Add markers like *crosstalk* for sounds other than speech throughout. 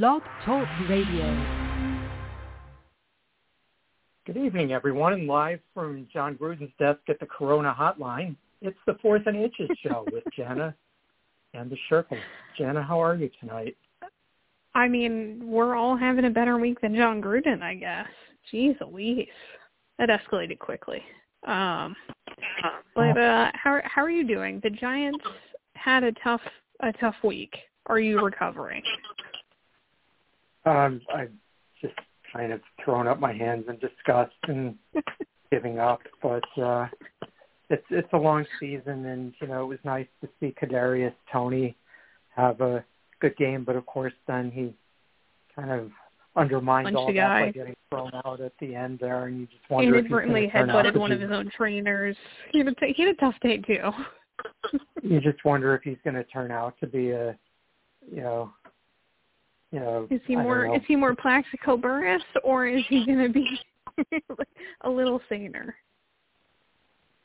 Blog Talk Radio. Good evening, everyone, and live from Jon Gruden's desk at the Corona Hotline. It's the Fourth and Inches show with *laughs* Jana and the Sherpa. Jana, how are you tonight? I mean, we're all having a better week than Jon Gruden, I guess. Jeez Louise. That escalated quickly. Um, but uh, how how are you doing? The Giants had a tough a tough week. Are you recovering? Um, I've just kind of thrown up my hands in disgust and *laughs* giving up. But uh, it's it's a long season, and you know it was nice to see Kadarius Toney have a good game, but of course then he kind of undermined Punch all that guy. by getting thrown out at the end there, and you just wonder if Inadvertently going to turn out headbutted one of his own trainers. He had a, t- he had a tough day too. You just wonder if he's going to turn out to be a, you know, you know. Is he more is he more Plaxico Burress or is he going to be *laughs* a little saner?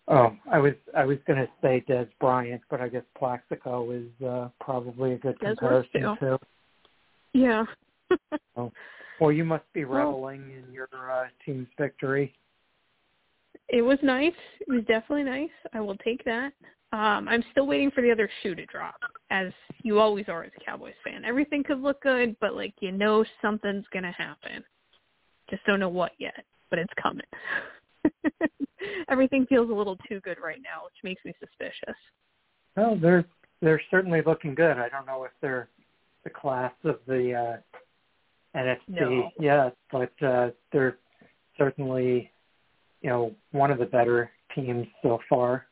Oh, I was I was going to say Dez Bryant, but I guess Plaxico is uh, probably a good Des comparison too. too. Yeah. *laughs* Well, you must be Well- reveling in your uh, team's victory. It was nice. It was definitely nice. I will take that. Um, I'm still waiting for the other shoe to drop, as you always are as a Cowboys fan. Everything could look good, but like you know something's gonna happen. Just don't know what yet, but it's coming. *laughs* Everything feels a little too good right now, which makes me suspicious. Well, they're they're certainly looking good. I don't know if they're the class of the uh, NFC No. yet, but uh, they're certainly, you know, one of the better teams so far.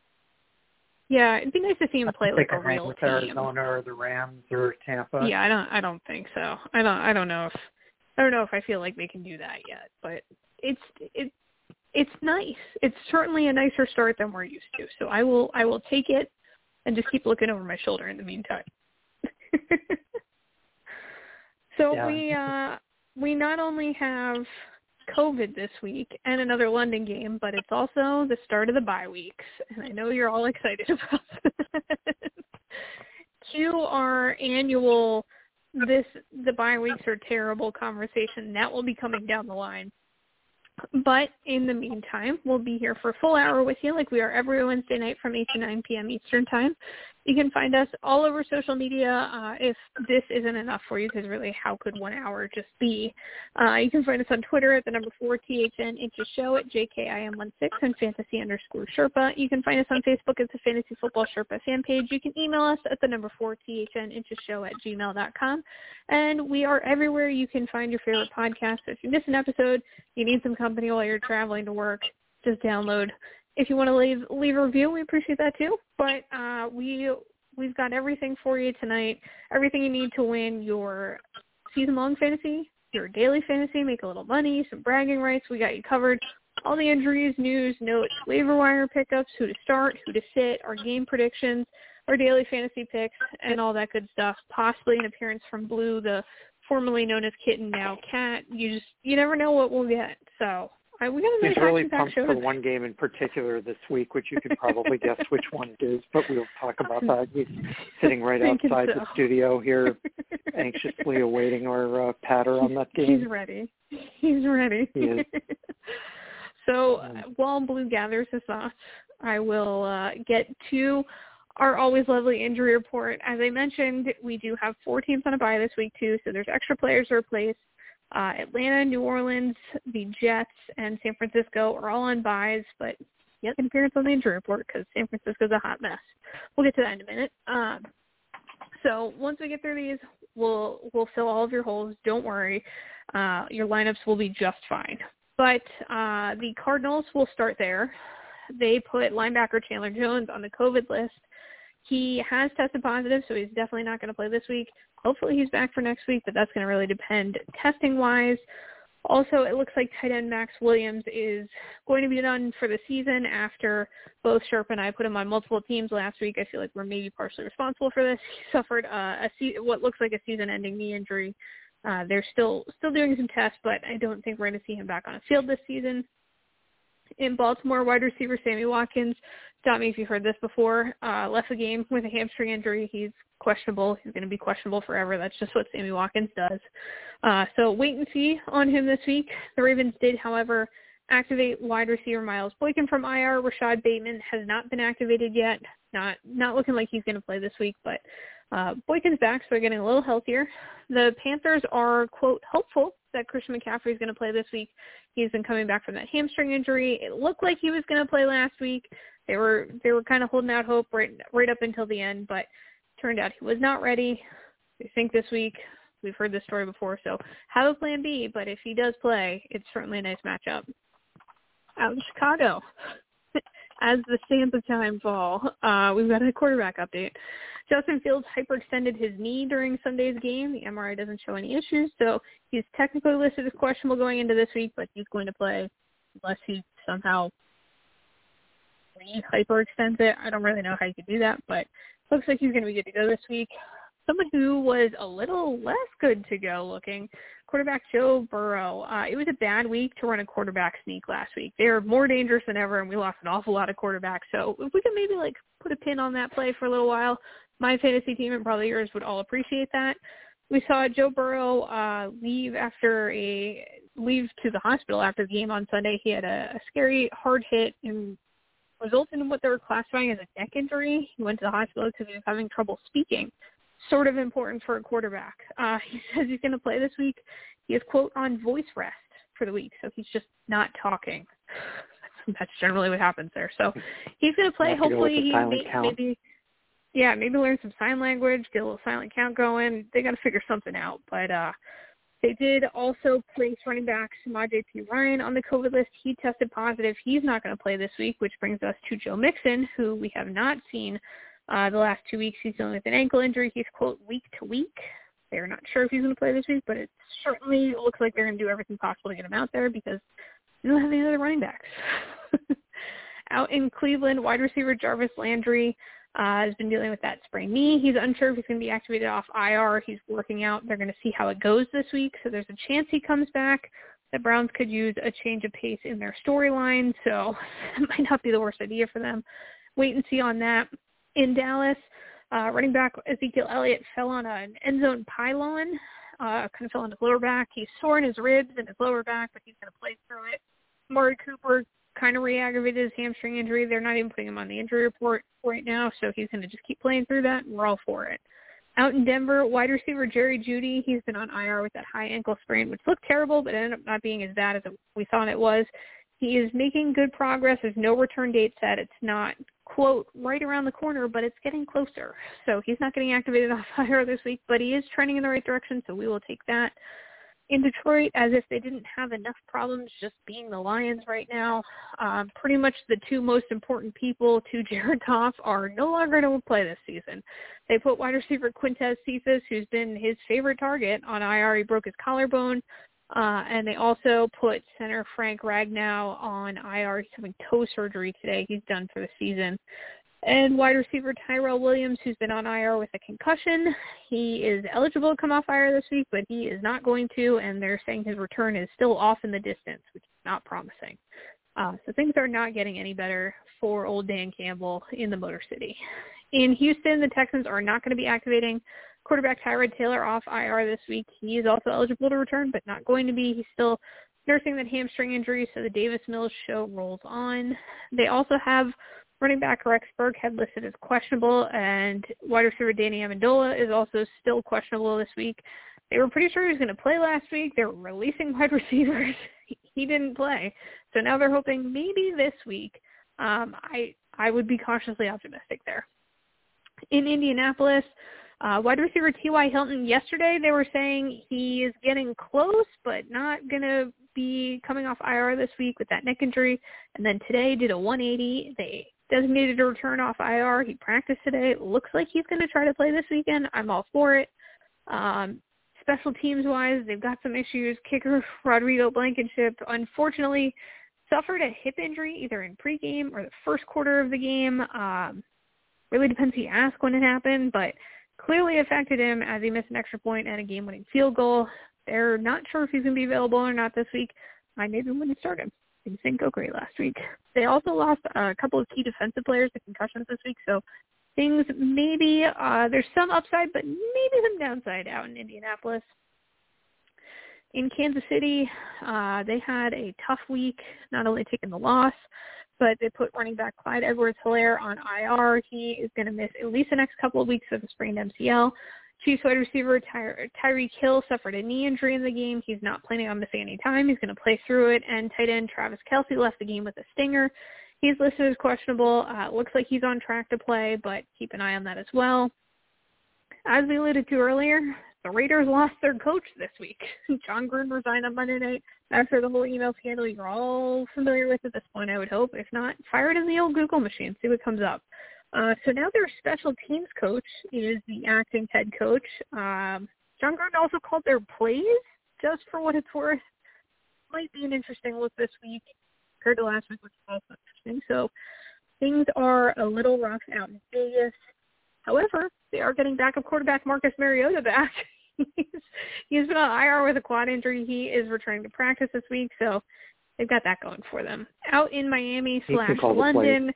Yeah, it'd be nice to see him play like a a real with team. Arizona or the Rams or Tampa. Yeah, I don't I don't think so. I don't I don't know if I don't know if I feel like they can do that yet, but it's it it's nice. It's certainly a nicer start than we're used to. So I will I will take it and just keep looking over my shoulder in the meantime. *laughs* so Yeah. we uh we not only have COVID this week and another London game, but it's also the start of the bye weeks, and I know you're all *laughs* excited about that. Cue our annual this the bye weeks are terrible conversation that will be coming down the line. But in the meantime, we'll be here for a full hour with you like we are every Wednesday night from 8 to 9 p.m. Eastern Time. You can find us all over social media uh, if this isn't enough for you because really how could one hour just be? Uh, you can find us on Twitter at the number 4 THN Inches Show at JKIM16 and fantasy underscore Sherpa. You can find us on Facebook at the Fantasy Football Sherpa fan page. You can email us at the number 4 THN Inches Show at gmail.com. And we are everywhere you can find your favorite podcast. If you miss an episode, you need some company while you're traveling to work, just download. If you want to leave leave a review, we appreciate that too. But uh, we we've got everything for you tonight. Everything you need to win your season long fantasy, your daily fantasy, make a little money, some bragging rights. We got you covered. All the injuries, news, notes, waiver wire pickups, who to start, who to sit, our game predictions, our daily fantasy picks, and all that good stuff. Possibly an appearance from Blue, the formerly known as Kitten, now Cat. You just you never know what we'll get. So I, we got He's really pumped for one game in particular this week, which you can probably guess which one it is, but we'll talk about that. He's sitting right outside so. the studio here, *laughs* anxiously awaiting our uh, patter on that game. He's ready. He's ready. He is. *laughs* so Um, uh, while Blue gathers his thoughts, I will uh, get to our always lovely injury report. As I mentioned, we do have four teams on a bye this week too, so there's extra players to replace. Uh, Atlanta, New Orleans, the Jets, and San Francisco are all on buys, but yet an appearance on the injury report because San Francisco's a hot mess. We'll get to that in a minute. Um, so once we get through these, we'll we'll fill all of your holes. Don't worry, uh, your lineups will be just fine. But uh, the Cardinals will start there. They put linebacker Chandler Jones on the COVID list. He has tested positive, so he's definitely not going to play this week. Hopefully he's back for next week, but that's going to really depend testing-wise. Also, it looks like tight end Maxx Williams is going to be done for the season after both Sherp and I put him on multiple teams last week. I feel like we're maybe partially responsible for this. *laughs* He suffered uh, a se- what looks like a season-ending knee injury. Uh, they're still still doing some tests, but I don't think we're going to see him back on the field this season. In Baltimore, wide receiver Sammy Watkins stop me if you've heard this before. Uh, left the game with a hamstring injury. He's questionable. He's going to be questionable forever. That's just what Sammy Watkins does. Uh, so wait and see on him this week. The Ravens did, however, activate wide receiver Miles Boykin from IR. Rashod Bateman has not been activated yet. Not not looking like he's going to play this week, but uh, Boykin's back, so they're getting a little healthier. The Panthers are quote hopeful that Christian McCaffrey is going to play this week. He's been coming back from that hamstring injury. It looked like he was going to play last week. They were they were kind of holding out hope right right up until the end, but turned out he was not ready. They think this week. We've heard this story before, so have a plan B. But if he does play, it's certainly a nice matchup. Out in Chicago, as the sands of time fall, uh, we've got a quarterback update. Justin Fields hyperextended his knee during Sunday's game. The MRI doesn't show any issues, so he's technically listed as questionable going into this week, but he's going to play unless he somehow re-hyperextends it. I don't really know how you could do that, but looks like he's going to be good to go this week. Someone who was a little less good to go looking, quarterback Joe Burrow. Uh, it was a bad week to run a quarterback sneak last week. They are more dangerous than ever, and we lost an awful lot of quarterbacks. So if we could maybe like put a pin on that play for a little while, my fantasy team and probably yours would all appreciate that. We saw Joe Burrow uh, leave after a leave to the hospital after the game on Sunday. He had a, a scary hard hit and resulted in what they were classifying as a neck injury. He went to the hospital because he was having trouble speaking. Sort of important for a quarterback. Uh, he *laughs* says he's going to play this week. He is quote on voice rest for the week, so he's just not talking. *laughs* That's generally what happens there. So he's going to play. Hopefully, he may, maybe yeah, maybe learn some sign language, get a little silent count going. They got to figure something out. But uh, they did also place running back Samaje Perine on the COVID list. He tested positive. He's not going to play this week, which brings us to Joe Mixon, who we have not seen uh, the last two weeks. He's dealing with an ankle injury. He's, quote, week to week. They're not sure if he's going to play this week, but it certainly looks like they're going to do everything possible to get him out there because they don't have any other running backs. *laughs* out in Cleveland, wide receiver Jarvis Landry uh, has been dealing with that sprained knee. He's unsure if he's going to be activated off IR. He's working out. They're going to see how it goes this week. So there's a chance he comes back. The Browns could use a change of pace in their storyline, so *laughs* it might not be the worst idea for them. Wait and see on that. In Dallas, uh, running back Ezekiel Elliott fell on an end zone pylon, uh, kind of fell on his lower back. He's sore in his ribs and his lower back, but he's going to play through it. Amari Cooper kind of re-aggravated his hamstring injury. They're not even putting him on the injury report right now, so he's going to just keep playing through that, and we're all for it. Out in Denver, wide receiver Jerry Jeudy, he's been on IR with that high ankle sprain, which looked terrible, but ended up not being as bad as we thought it was. He is making good progress. There's no return date set. It's not, quote, right around the corner, but it's getting closer. So he's not getting activated *laughs* off IR this week, but he is trending in the right direction, so we will take that in Detroit as if they didn't have enough problems just being the Lions right now. Um, pretty much the two most important people to *laughs* Jared Goff are no longer going to play this season. They put wide receiver Quintez Cephus, who's been his favorite target, on IR. He broke his collarbone. Uh, and they also put center Frank Ragnow on IR. He's having toe surgery today. He's done for the season. And wide receiver Tyrell Williams, who's been on IR with a concussion, he is eligible to come off IR this week, but he is not going to, and they're saying his return is still off in the distance, which is not promising. Uh, so things are not getting any better for old Dan Campbell in the Motor City. In Houston, the Texans are not going to be activating quarterback Tyrod Taylor off IR this week. He is also eligible to return, but not going to be. He's still nursing that hamstring injury, so the Davis Mills show rolls on. They also have Running back Rex Burkhead listed as questionable, and wide receiver Danny Amendola is also still questionable this week. They were pretty sure he was going to play last week. They're releasing wide *laughs* receivers. he didn't play, so now they're hoping maybe this week. Um, I I would be cautiously optimistic there. In Indianapolis, uh, wide receiver T.Y. Hilton, yesterday they were saying he is getting close, but not going to be coming off IR this week with that neck injury. And then today did a 180. They designated to return off IR. He practiced today. Looks like he's going to try to play this weekend. I'm all for it. Um, special teams wise, they've got some issues. Kicker *laughs* Rodrigo Blankenship, unfortunately, suffered a hip injury either in pregame or the first quarter of the game. Um, really depends who you ask when it happened, but clearly affected him as he missed an extra point and a game-winning field goal. They're not sure if he's going to be available or not this week. I maybe wouldn't start him. things didn't go great last week. They also lost a couple of key defensive players to concussions this week, so things maybe uh, there's some upside, but maybe some downside out in Indianapolis. In Kansas City, uh, they had a tough week, not only taking the loss, but they put running back Clyde Edwards-Helaire on IR. He is going to miss at least the next couple of weeks with a sprained MCL. Chiefs wide receiver Ty- Tyreek Hill suffered a knee injury in the game. He's not planning on missing any time. He's going to play through it. And tight end Travis Kelce left the game with a stinger. He's listed as questionable. Uh, looks like he's on track to play, but keep an eye on that as well. As we alluded to earlier, the Raiders lost their coach this week. *laughs* Jon Gruden resigned on Monday night after the whole email scandal you're all familiar with at this point, I would hope. If not, fire it in the old Google machine, see what comes up. Uh, so now their special teams coach is the acting head coach. Um, Jon Gruden also called their plays, just for what it's worth. Might be an interesting look this week compared to last week, which was also interesting. So things are a little rough out in Vegas. However, they are getting backup quarterback Marcus Mariota back. *laughs* he's, *laughs* he's been on IR with a quad injury. He is returning to practice this week, so they've got that going for them. Out in Miami slash London.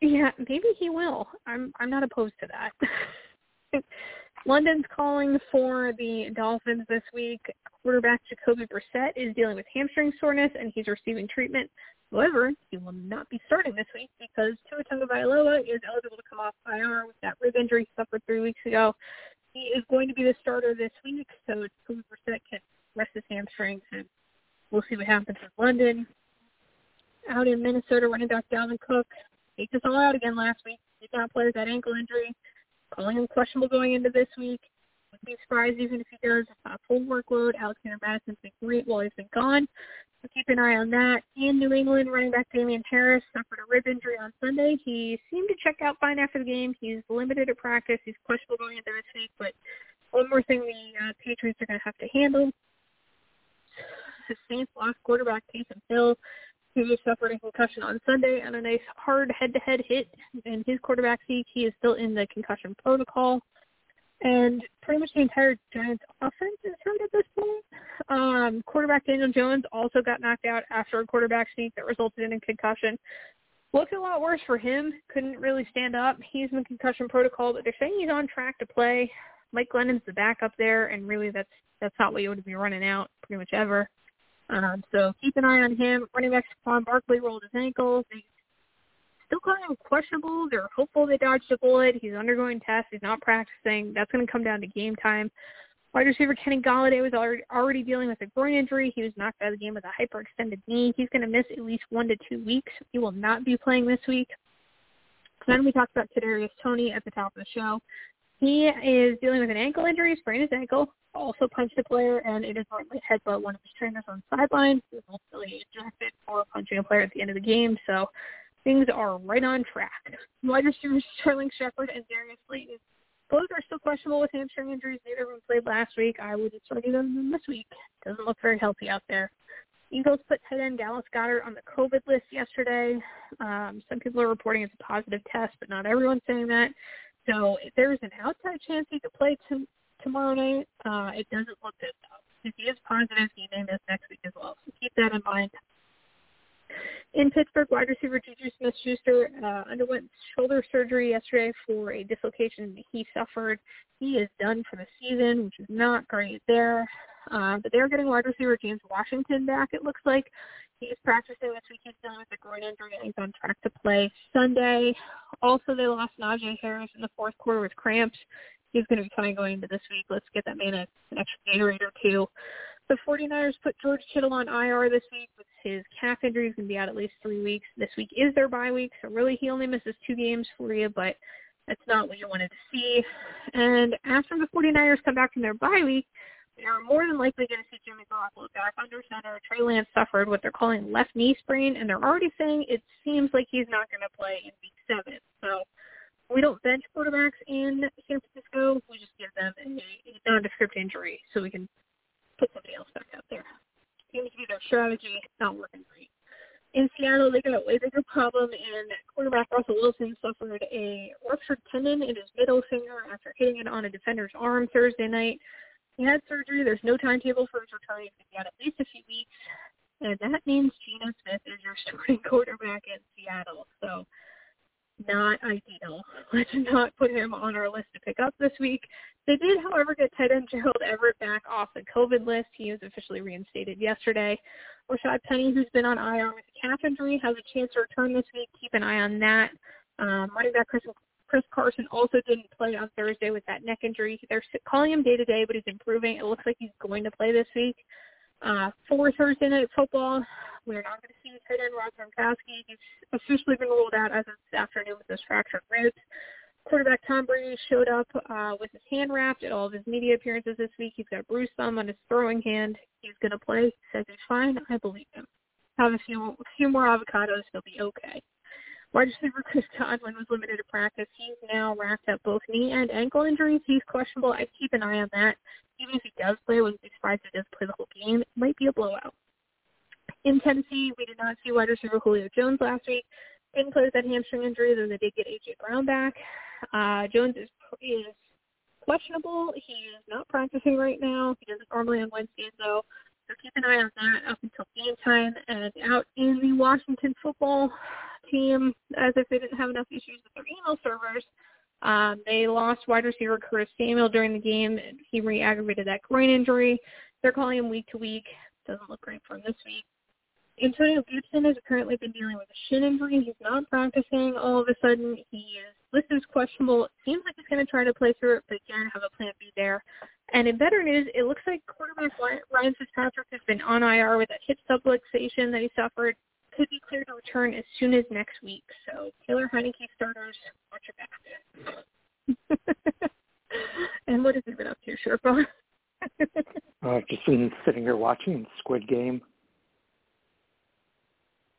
Yeah, maybe he will. I'm I'm not opposed to that. *laughs* London's calling for the Dolphins this week. Quarterback Jacoby Brissett is dealing with hamstring soreness and he's receiving treatment. However, he will not be starting this week because Tua Tagovailoa is eligible to come off IR with that rib injury he suffered three weeks ago. Is going to be the starter this week, so Jacoby Brissett can rest his hamstrings and we'll see what happens with London. Out in Minnesota, running back Dalvin Cook takes us all out again last week. Did not play with that ankle injury. Calling him questionable going into this week. Be surprised even if he does a full workload. Alexander Mattison's been great while he's been gone. So keep an eye on that. In New England, running back Damien Harris suffered a rib injury on Sunday. He seemed to check out fine after the game. He's limited at practice. He's questionable going into this week, but one more thing the uh, Patriots are going to have to handle. The Saints lost quarterback Taysom Hill who suffered a concussion on Sunday and a nice hard head-to-head hit in his quarterback seat. He is still in the concussion protocol. And pretty much the entire Giants offense is hurt at this point. Um, quarterback Daniel Jones also got knocked out after a quarterback sneak that resulted in a concussion. Looks a lot worse for him. Couldn't really stand up. He's in concussion protocol, but they're saying he's on track to play. Mike Glennon's the backup there, and really that's that's not what you would be running out pretty much ever. Um, so keep an eye on him. Running back Saquon Barkley rolled his ankle. They still calling him questionable. They're hopeful they dodged a bullet. He's undergoing tests. He's not practicing. That's going to come down to game time. Wide receiver Kenny Golladay was already, already dealing with a groin injury. He was knocked out of the game with a hyperextended knee. He's going to miss at least one to two weeks. He will not be playing this week. Then we talked about Kadarius Toney at the top of the show. He is dealing with an ankle injury, sprained his ankle, also punched a player, and it is inadvertently headbutt one of his trainers on the sideline. He was ultimately ejected for punching a player at the end of the game. So things are right on track. Wide receivers Sterling Shepard and Darius Slayton both are still questionable with hamstring injuries. Neither of them played last week. I would have started them this week. Doesn't look very healthy out there. Eagles put tight end Dallas Goedert on the COVID list yesterday. Um, some people are reporting it's a positive test, but not everyone's saying that. So if there's an outside chance he could play to, tomorrow night, uh, it doesn't look good though. If he is positive, he may miss next week as well. So keep that in mind. In Pittsburgh, wide receiver Juju Smith-Schuster uh, underwent shoulder surgery yesterday for a dislocation he suffered. He is done for the season, which is not great there. Uh, but they're getting wide receiver James Washington back, it looks like. He's practicing this week. He's dealing with a groin injury and he's on track to play Sunday. Also, they lost Najee Harris in the fourth quarter with cramps. He's going to be fine going into this week. Let's get that man an extra Gatorade or two. The 49ers put George Kittle on IR this week with his calf injury. He's going to be out at least three weeks. This week is their bye week, so really he only misses two games for you, but that's not what you wanted to see. And after the 49ers come back from their bye week, they are more than likely going to see Jimmy Garoppolo back under center. Trey Lance suffered what they're calling left knee sprain, and they're already saying it seems like he's not going to play in week seven. So we don't bench quarterbacks in San Francisco. We just give them a, a nondescript injury so we can put somebody else back out there. Seems to be their strategy. Not working great. In Seattle, they got a way bigger problem, and quarterback Russell Wilson suffered a ruptured tendon in his middle finger after hitting it on a defender's arm Thursday night. He had surgery. There's no timetable for his return. He's going to be out at least a few weeks. and that means Geno Smith is your starting *laughs* quarterback in Seattle. So not ideal. *laughs* Let's not put him on our list to pick up this week. They did, however, get tight end Gerald Everett back off the COVID list. He was officially reinstated yesterday. Rashad Penny, who's been on IR with a calf injury, has a chance to return this week. Keep an eye on that. Um, running back Chris, Chris Carson also didn't play on Thursday with that neck injury. They're calling him day to day, but he's improving. It looks like he's going to play this week. Uh, for Thursday night football, we're not going to see tight end Rob Gronkowski. He's officially been ruled out as of this afternoon with his fractured ribs. Quarterback Tom Brady showed up uh, with his hand wrapped at all of his media appearances this week. He's got a bruised thumb on his throwing hand. He's going to play. He says he's fine. I believe him. Have a few, a few more avocados. He'll be okay. Wide receiver Chris Godwin was limited to practice. He's now racked up both knee and ankle injuries. He's questionable. I'd keep an eye on that. Even if he does play, I wouldn't be surprised if he does play the whole game. It might be a blowout. In Tennessee, we did not see wide receiver Julio Jones last week. Didn't play with that hamstring injury, though they did get A.J. Brown back. Uh, Jones is, is questionable. He is not practicing right now. He doesn't normally on Wednesdays, though. So keep an eye on that up until game time. And out in the Washington football team, as if they didn't have enough issues with their email servers, um, they lost wide receiver Curtis Samuel during the game. He re-aggravated that groin injury. They're calling him week to week. Doesn't look great for him this week. Antonio Gibson has currently been dealing with a shin injury. He's not practicing. All of a sudden, he is listed as questionable. Seems like he's going to try to play through it, but again, have a plan B there. And in better news, it looks like quarterback Ryan Fitzpatrick has been on IR with a hip subluxation that he suffered. Could be clear to return as soon as next week. So Taylor Heinicke starters, watch your back. *laughs* and what has he been up to, Sherpa? *laughs* I've just been sitting here watching Squid Game.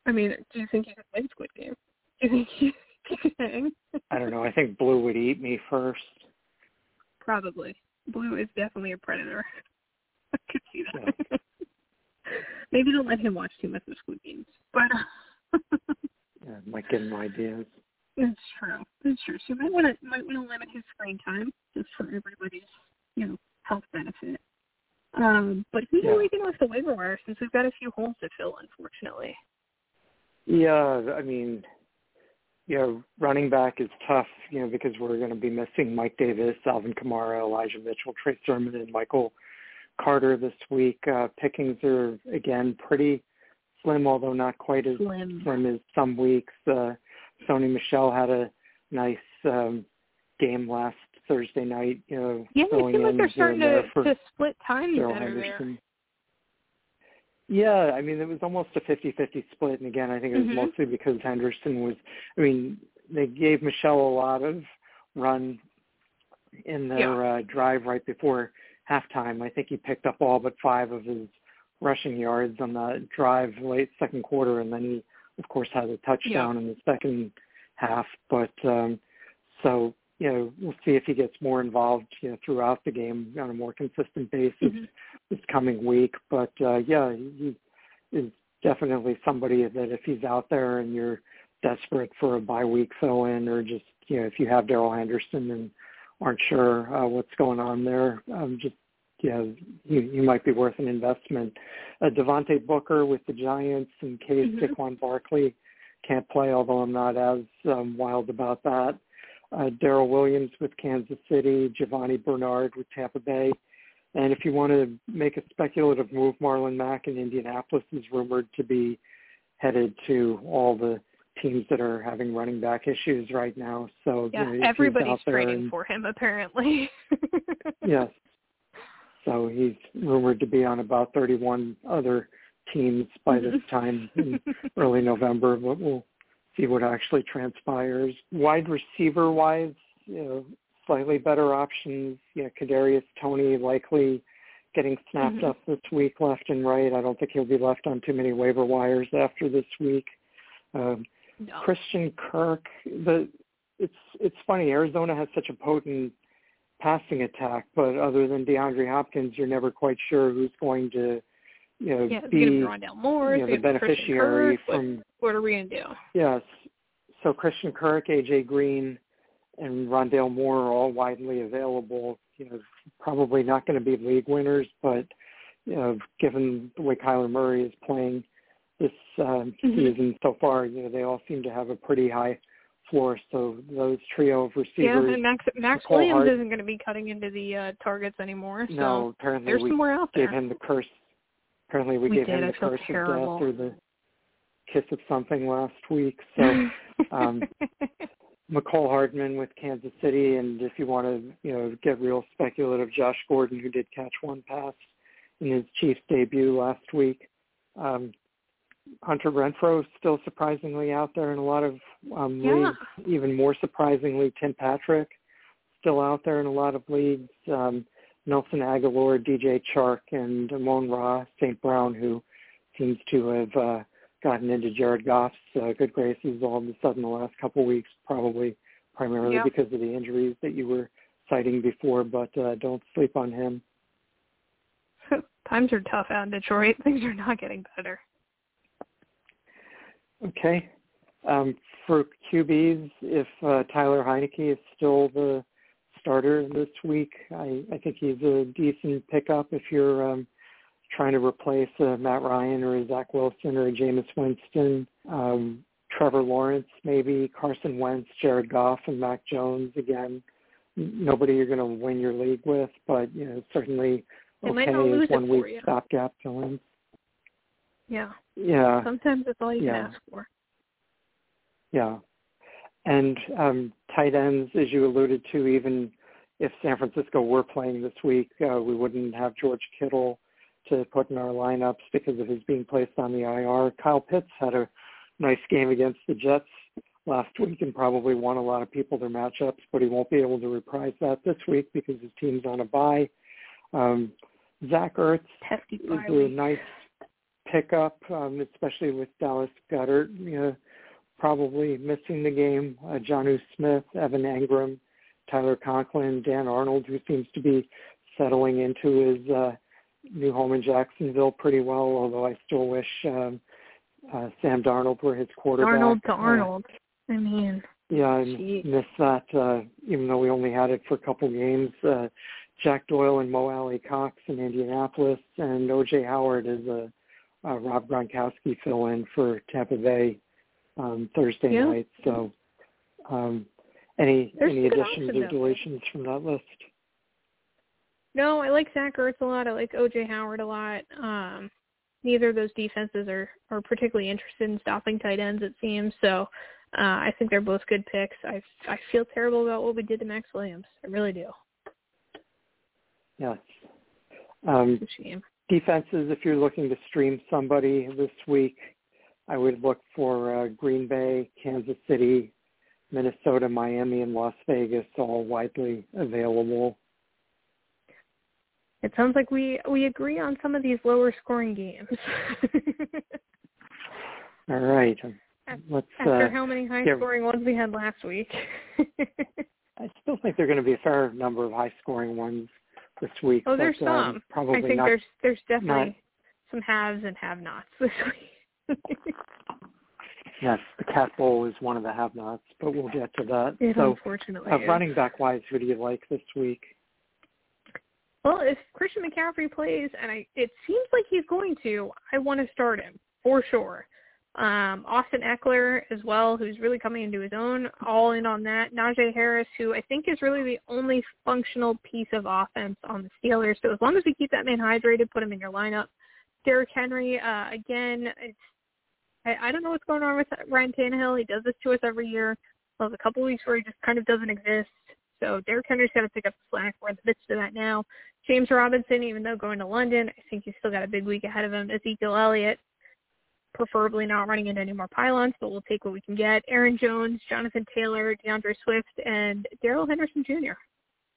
I mean, do you think you could win Squid Game? Do you think you, *laughs* could hang? I don't know. I think Blue would eat me first. Probably. Blue is definitely a predator. I could see that. Yeah. Maybe don't let him watch too much of Squid Games. But *laughs* yeah, might get him ideas. It's true. It's true. So you might want to might want to limit his screen time just for everybody's you know health benefit. Um, but who's yeah. leaving off the waiver wire since we've got a few holes to fill, unfortunately. Yeah, I mean, you know, running back is tough, you know, because we're going to be missing Mike Davis, Alvin Kamara, Elijah Mitchell, Trey Sermon, and Michael Carter this week. Uh, pickings are again pretty slim, although not quite as slim, slim as some weeks. Uh, Sony Michel had a nice um, game last Thursday night. You know, yeah, it seems like they're starting to, to split time better Henderson. there. Yeah, I mean, it was almost a 50-50 split, and again, I think it was mm-hmm. mostly because Henderson was. I mean, they gave Michel a lot of run in their yeah. uh, drive right before halftime. I think he picked up all but five of his rushing yards on the drive late second quarter, and then he, of course, had a touchdown yeah. in the second half. But um, so you know, we'll see if he gets more involved, you know, throughout the game on a more consistent basis mm-hmm. this coming week. But uh, yeah, he is definitely somebody that if he's out there and you're desperate for a bye week fill in, or just you know, if you have Darrell Henderson and aren't sure uh, what's going on there, um, just yeah, you, you might be worth an investment. Uh, Devontae Booker with the Giants in case mm-hmm. Saquon Barkley can't play, although I'm not as um, wild about that uh, Darrel Williams with Kansas City, Giovani Bernard with Tampa Bay. And if you want to make a speculative move, Marlon Mack in Indianapolis is rumored to be headed to all the teams that are having running back issues right now. So yeah, you know, everybody's trading and, for him apparently. *laughs* yes. So he's rumored to be on about 31 other teams by this time *laughs* in early November, but we'll see what actually transpires. Wide receiver wise, you know, slightly better options. Know, Kadarius Toney likely getting snapped mm-hmm. up this week left and right. I don't think he'll be left on too many waiver wires after this week. Um, no. Christian Kirk, the it's it's funny. Arizona has such a potent passing attack, but other than DeAndre Hopkins, you're never quite sure who's going to you know, yeah, be you know, the beneficiary Kirk, from. What, what are we going to do? Yes. So Christian Kirk, AJ Green, and Rondale Moore are all widely available. You know, probably not going to be league winners, but you know, given the way Kyler Murray is playing, this um, Mhm. season so far. You know, they all seem to have a pretty high floor. So those trio of Yeah, receivers. and Max Max Nicole Williams Hart- isn't going to be cutting into the uh, targets anymore. So no, apparently there's we some more out there. gave him the curse. Apparently we, We gave did. him the curse terrible. of death or the kiss of something last week. *laughs* So um, Mecole Hardman with Kansas City, and if you want to, you know, get real speculative, Josh Gordon, who did catch one pass in his Chiefs debut last week. Um, Hunter Renfrow is still surprisingly out there in a lot of um, Yeah. leagues. Even more surprisingly, Tim Patrick still out there in a lot of leagues. Um, Nelson Agholor, DJ Chark, and Amon Ra St. Brown, who seems to have uh, gotten into Jared Goff's uh, good graces all of a sudden the last couple of weeks, probably primarily Yeah. because of the injuries that you were citing before, but uh, don't sleep on him. *laughs* Times are tough out in Detroit. *laughs* Things are not getting better. Okay. Um, for QBs, if uh, Tyler Heinicke is still the starter this week, I, I think he's a decent pickup if you're um, trying to replace uh, Matt Ryan or a Zach Wilson or a Jameis Winston. Um, Trevor Lawrence, maybe Carson Wentz, Jared Goff, and Mac Jones again. Nobody you're going to win your league with, but you know certainly okay not lose as it one week stopgap fill-ins. Yeah. Yeah. Sometimes that's all you Yeah. can ask for. Yeah. And um, tight ends, as you alluded to, even if San Francisco were playing this week, uh, we wouldn't have George Kittle to put in our lineups because of his being placed on the IR. Kyle Pitts had a nice game against the Jets last week and probably won a lot of people their matchups, but he won't be able to reprise that this week because his team's on a bye. Um, Zach Ertz Hefty is a nice pickup, um, especially with Dallas Goedert you know, probably missing the game. Uh, Jonnu Smith, Evan Engram, Tyler Conklin, Dan Arnold, who seems to be settling into his uh, new home in Jacksonville pretty well, although I still wish um, uh, Sam Darnold were his quarterback. Arnold to Uh, Arnold. I mean, yeah, I Jeez. missed that, uh, even though we only had it for a couple games. Uh, Jack Doyle and Mo Alie-Cox in Indianapolis, and O.J. Howard is a, a Rob Gronkowski fill-in for Tampa Bay um, Thursday Yeah. night. So, um, any There's any additions or deletions from that list? no, I like Zach Ertz a lot. I like OJ Howard a lot. Um, neither of those defenses are are particularly interested in stopping tight ends. It seems so. Uh, I think they're both good picks. I I feel terrible about what we did to Maxx Williams. I really do. Yes. Um, It's a shame. Defenses, if you're looking to stream somebody this week, I would look for uh, Green Bay, Kansas City, Minnesota, Miami, and Las Vegas, all widely available. It sounds like we we agree on some of these lower scoring games. *laughs* All right, let's. After Uh, how many high yeah. scoring ones we had last week. *laughs* I still think there are going to be a fair number of high-scoring ones this week. oh, there's but, um, some. Probably I think not. there's there's definitely not- some haves and have nots this week. *laughs* Yes, the Cat Bowl is one of the have-nots, but we'll get to that. it so, unfortunately uh, running back-wise, who do you like this week? Well, if Christian McCaffrey plays, and I, it seems like he's going to, I want to start him for sure. Um, Austin Ekeler as well, who's really coming into his own, all in on that. Najee Harris, who I think is really the only functional piece of offense on the Steelers. So as long as we keep that man hydrated, put him in your lineup. Derrick Henry, uh, again, it's I, I don't know what's going on with Ryan Tannehill. He does this to us every year. Well, there's a couple weeks where he just kind of doesn't exist. So Derrick Henry's got to pick up the slack. We're in the midst of that now. James Robinson, even though going to London, I think he's still got a big week ahead of him. Ezekiel Elliott, preferably not running into any more pylons, but we'll take what we can get. Aaron Jones, Jonathan Taylor, D'Andre Swift, and Darrell Henderson Jr.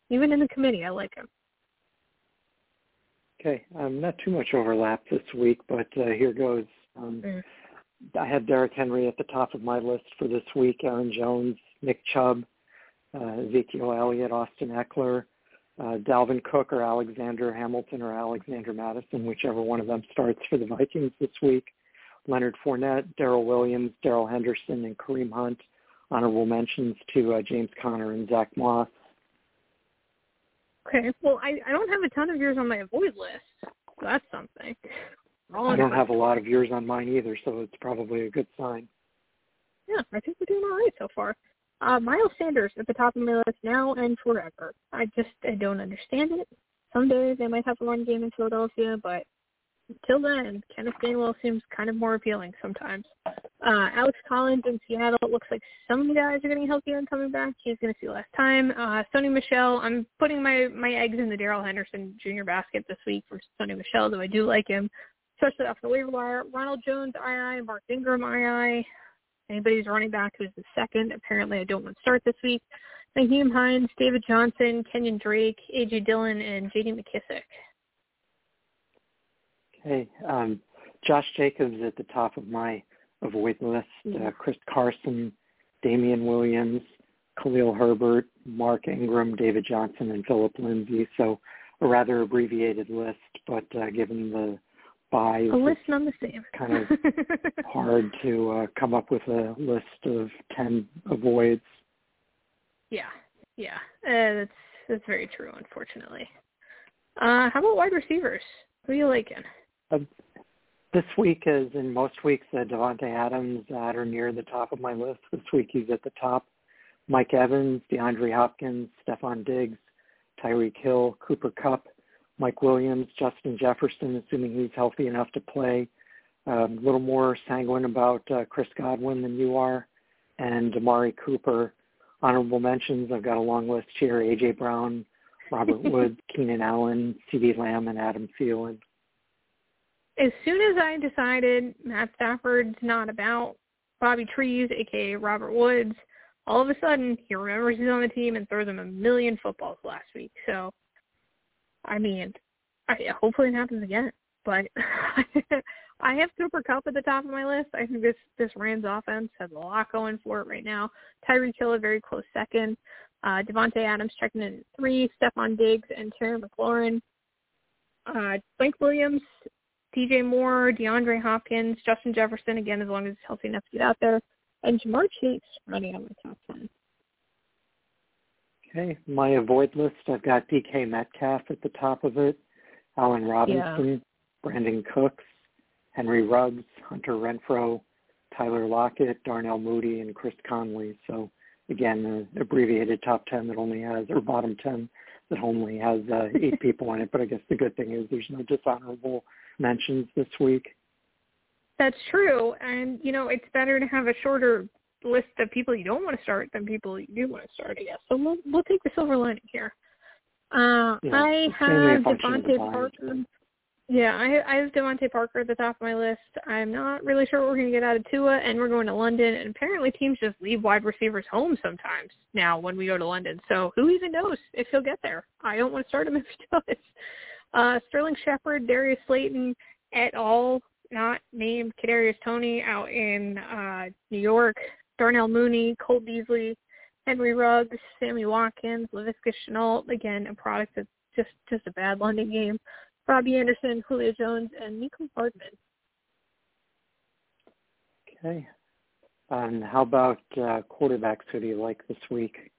Even in the committee, I like him. Okay, um, not too much overlap this week, but uh, here goes. Um, Mm. I had Derrick Henry at the top of my list for this week. Aaron Jones, Nick Chubb, uh, Ezekiel Elliott, Austin Ekeler, uh, Dalvin Cook, or Alexander Hamilton, or Alexander Mattison, whichever one of them starts for the Vikings this week. Leonard Fournette, Darrel Williams, Darrell Henderson, and Kareem Hunt. Honorable mentions to uh, James Conner and Zach Moss. Okay. Well, I, I don't have a ton of yours on my avoid list. So that's something. I don't have a lot of yours on mine either, so it's probably a good sign. Yeah, I think we're doing all right so far. Uh, Miles Sanders at the top of my list now and forever. I just I don't understand it. Someday they might have a run game in Philadelphia, but until then, Kenneth Gainwell seems kind of more appealing sometimes. Uh, Alex Collins in Seattle. It looks like some guys are getting healthier and coming back. He's going to see less time. Uh, Sony Michel, I'm putting my my eggs in the Darrell Henderson Jr. basket this week for Sony Michel, though I do like him, especially off the waiver wire. Ronald Jones, II. Mark Ingram, II. Anybody's running back who's the second. Apparently, I don't want to start this week. Nyheim Hines, David Johnson, Kenyon Drake, A.J. Dillon, and J.D. McKissic. Okay. Um, Josh Jacobs at the top of my avoid list. Uh, Chris Carson, Damien Williams, Khalil Herbert, Mark Ingram, David Johnson, and Philip Lindsay. So a rather abbreviated list, but uh, given the buys, a list not the same. kind of *laughs* hard to uh, come up with a list of ten avoids. Yeah, yeah, uh, that's that's very true. Unfortunately, uh, how about wide receivers? Who are you liking? Uh, this week, as in most weeks, uh, Davante Adams at or near the top of my list. This week, he's at the top. Mike Evans, DeAndre Hopkins, Stefon Diggs, Tyreek Hill, Cooper Kupp, Mike Williams, Justin Jefferson, assuming he's healthy enough to play. Um, a little more sanguine about uh, Chris Godwin than you are, and Amari Cooper. Honorable mentions, I've got a long list here. A.J. Brown, Robert *laughs* Woods, Keenan Allen, CeeDee Lamb, and Adam Thielen as soon as I decided Matt Stafford's not about Bobby Trees, aka Robert Woods, all of a sudden he remembers he's on the team and throws him a million footballs last week. So, I mean, I, hopefully it happens again. But *laughs* I have Cooper Kupp at the top of my list. I think this this Rams offense has a lot going for it right now. Tyree Hill a very close second. Uh, Davante Adams checking in three. Stefon Diggs and Terry McLaurin. Uh, Frank Williams DJ Moore, DeAndre Hopkins, Justin Jefferson, again, as long as he's healthy enough to get out there, and Ja'Marr Chase running on my top 10. Okay, my avoid list, I've got DK Metcalf at the top of it, Allen Robinson, yeah. Brandin Cooks, Henry Ruggs, Hunter Renfrow, Tyler Lockett, Darnell Mooney, and Chris Conley. So again, the abbreviated top 10 that only has, or bottom 10 that only has uh, eight *laughs* people in it. But I guess the good thing is there's no dishonorable mentions this week. That's true, and you know it's better to have a shorter list of people you don't want to start than people you do want to start. I guess so. We'll we'll take the silver lining here. Uh, yeah, I have DeVante Parker. Yeah, I, I have DeVante Parker at the top of my list. I'm not really sure what we're going to get out of Tua, and we're going to London. And apparently, teams just leave wide receivers home sometimes now when we go to London. So who even knows if he'll get there? I don't want to start him if he does. Uh, Sterling Shepard, Darius Slayton et al., not named Kadarius Toney out in uh, New York, Darnell Mooney, Cole Beasley, Henry Ruggs, Sammy Watkins, Laviska Shenault, again, a product of just, just a bad London game, Robbie Anderson, Julio Jones, and Mecole Hardman. Okay. Um, how about uh, quarterbacks who do you like this week?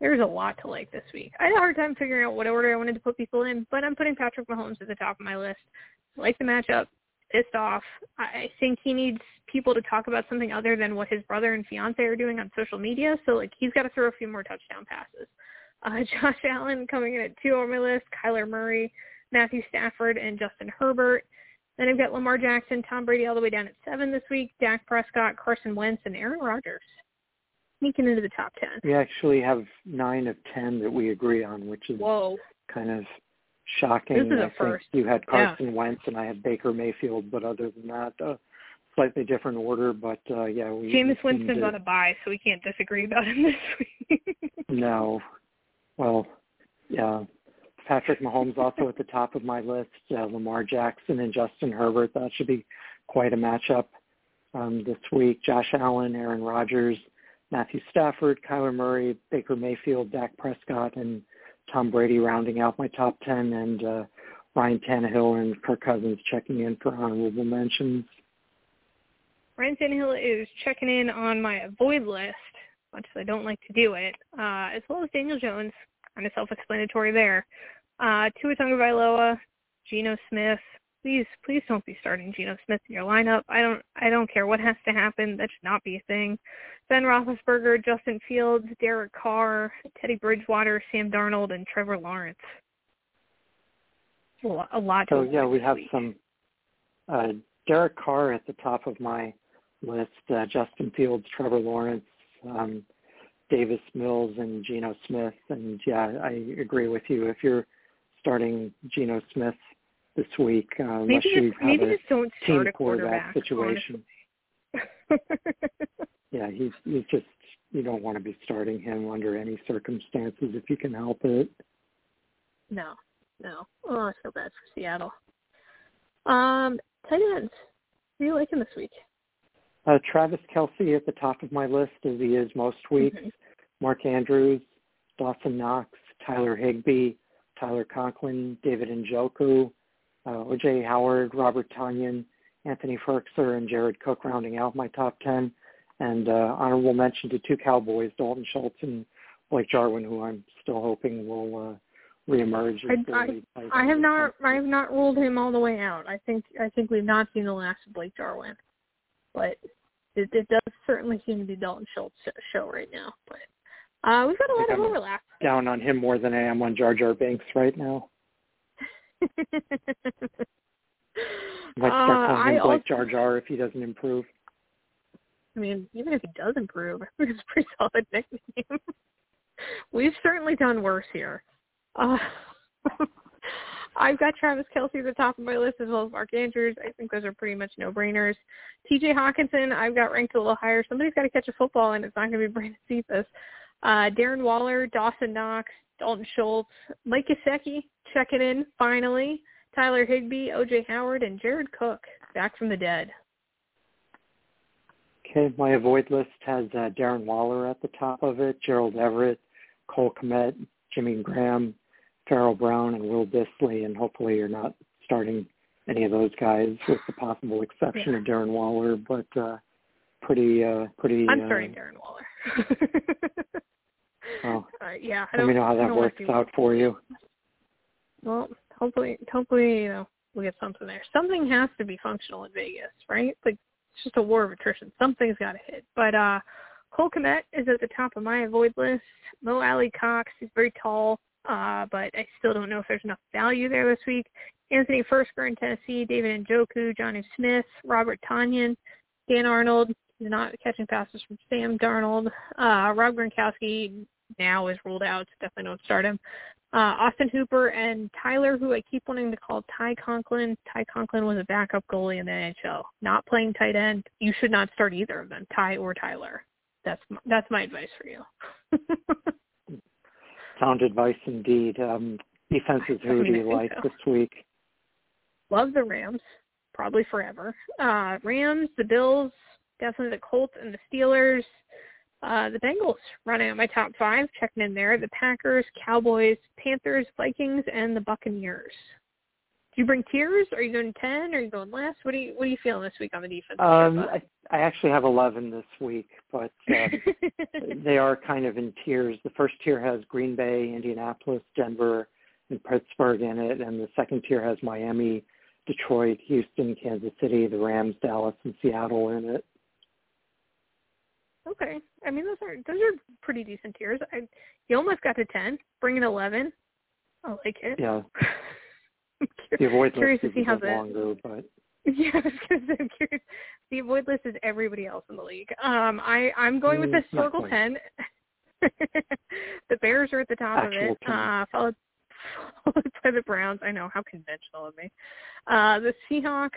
There's a lot to like this week. I had a hard time figuring out what order I wanted to put people in, but I'm putting Patrick Mahomes at the top of my list. Like the matchup. Pissed off. I think he needs people to talk about something other than what his brother and fiance are doing on social media. So like he's got to throw a few more touchdown passes. Uh, *laughs* Josh Allen coming in at two on my list. Kyler Murray, Matthew Stafford, and Justin Herbert. Then I've got Lamar Jackson, Tom Brady all the way down at seven this week. Dak Prescott, Carson Wentz, and Aaron Rodgers sneaking into the top ten. We actually have nine of ten that we agree on, which is Whoa. kind of shocking. This is I a first. You had Carson yeah. Wentz and I had Baker Mayfield, but other than that, uh, slightly different order. But uh, yeah, we. Jameis Winston's to... on a bye, so we can't disagree about him this week. no, well, yeah. Patrick Mahomes *laughs* also at the top of my list. Uh, Lamar Jackson and Justin Herbert. That should be quite a matchup um, this week. Josh Allen, Aaron Rodgers. Matthew Stafford, Kyler Murray, Baker Mayfield, Dak Prescott, and Tom Brady rounding out my top 10, and uh, Ryan Tannehill and Kirk Cousins checking in for honorable mentions. Ryan Tannehill is checking in on my avoid list, much as I don't like to do it, uh, as well as Daniel Jones, kind of self-explanatory there. Uh, Tua Tagovailoa, Geno Smith, please, please don't be starting Geno Smith in your lineup. I don't, I don't care what has to happen. That should not be a thing. Ben Roethlisberger, Justin Fields, Derek Carr, Teddy Bridgewater, Sam Darnold, and Trevor Lawrence. A lot, a lot So yeah, we have week. some uh, Derek Carr at the top of my list. Uh, Justin Fields, Trevor Lawrence, um, Davis Mills, and Geno Smith. And yeah, I agree with you. If you're starting Geno Smith this week, uh, unless Maybe have maybe a just don't team start a quarterback quarterback situation. *laughs* Yeah, he's he's just you don't want to be starting him under any circumstances if you can help it. no, no. Oh, I feel bad for Seattle. Um, tight ends. Who are you liking this week? Uh, Travis Kelce at the top of my list as he is most weeks. Mhm. Mark Andrews, Dawson Knox, Tyler Higbee, Tyler Conklin, David Njoku, uh, OJ Howard, Robert Tonyan, Anthony Firkser, and Jared Cook rounding out my top 10. And uh, honorable mention to two Cowboys, Dalton Schultz and Blake Jarwin, who I'm still hoping will uh, reemerge. I- I- I have not, I have not ruled him all the way out. I think, I think we've not seen the last of Blake Jarwin, but it, it does certainly seem to be Dalton Schultz show right now. But uh, we've got a lot of overlap. down on him more than I am on Jar Jar Banks right now. *laughs* Start Uh, I also- Jar Jar if he doesn't improve. I mean, even if he does improve, *laughs* it's a pretty solid nickname. *laughs* We've certainly done worse here. Uh, I've got Travis Kelce at the top of my list as well as Mark Andrews. I think those are pretty much no-brainers. T.J. Hockenson, I've got ranked a little higher. Somebody's got to catch a football, and it's not going to be Brandon Cephas. Uh, Darren Waller, Dawson Knox, Dalton Schultz, Mike Gesicki checking in finally. Tyler Higbee, O.J. Howard, and Jared Cook back from the dead. Okay, my avoid list has uh, Darren Waller at the top of it, Gerald Everett, Cole Kmet, Jimmy Graham, Pharaoh Brown, and Will Dissly, and hopefully you're not starting any of those guys with the possible exception of Darren Waller, but uh, pretty, uh, pretty. I'm uh, starting Darren Waller. *laughs* Oh, *laughs* uh, yeah, I let don't, me know how that works out for you. Well, hopefully, hopefully, you know, we'll get something there. Something has to be functional in Vegas, right? Like it's just a war of attrition. Something's got to hit. But uh Cole Kmet is at the top of my avoid list. Mo Alie-Cox, he's very tall, uh, but I still don't know if there's enough value there this week. Anthony Firkser in Tennessee, David Njoku, Jonnu Smith, Robert Tonyan, Dan Arnold, he's not catching passes from Sam Darnold. Uh, Rob Gronkowski now is ruled out, so definitely don't start him. Uh, Austin Hooper and Tyler, who I keep wanting to call Ty Conklin. Ty Conklin was a backup goalie in the NHL, not playing tight end. You should not start either of them, Ty or Tyler. That's m- that's my advice for you. *laughs* Sound advice indeed. Um, defenses, who do mean, you *laughs* like so. this week? Love the Rams, probably forever. Uh, Rams, the Bills, definitely the Colts and the Steelers. Uh, the Bengals running out my top five, checking in there. The Packers, Cowboys, Panthers, Vikings, and the Buccaneers. Do you bring tiers? Are you going ten? Are you going less? What do you What are you feeling this week on the defense? Um, I, I actually have 11 this week, but *laughs* uh, they are kind of in tiers. The first tier has Green Bay, Indianapolis, Denver, and Pittsburgh in it, and the second tier has Miami, Detroit, Houston, Kansas City, the Rams, Dallas, and Seattle in it. Okay. I mean, those are those are pretty decent tiers. I, you almost got to ten. Bring in eleven. I like it. Yeah, *laughs* the avoid Curious list to is see how the- longer, but *laughs* Yeah, I was gonna say, I'm curious. The avoid list is everybody else in the league. Um, I I'm going with the Mm, not historical ten. *laughs* the Bears are at the top Actual of it, 10. uh, followed followed by the Browns. I know how conventional of me. Uh, the Seahawks,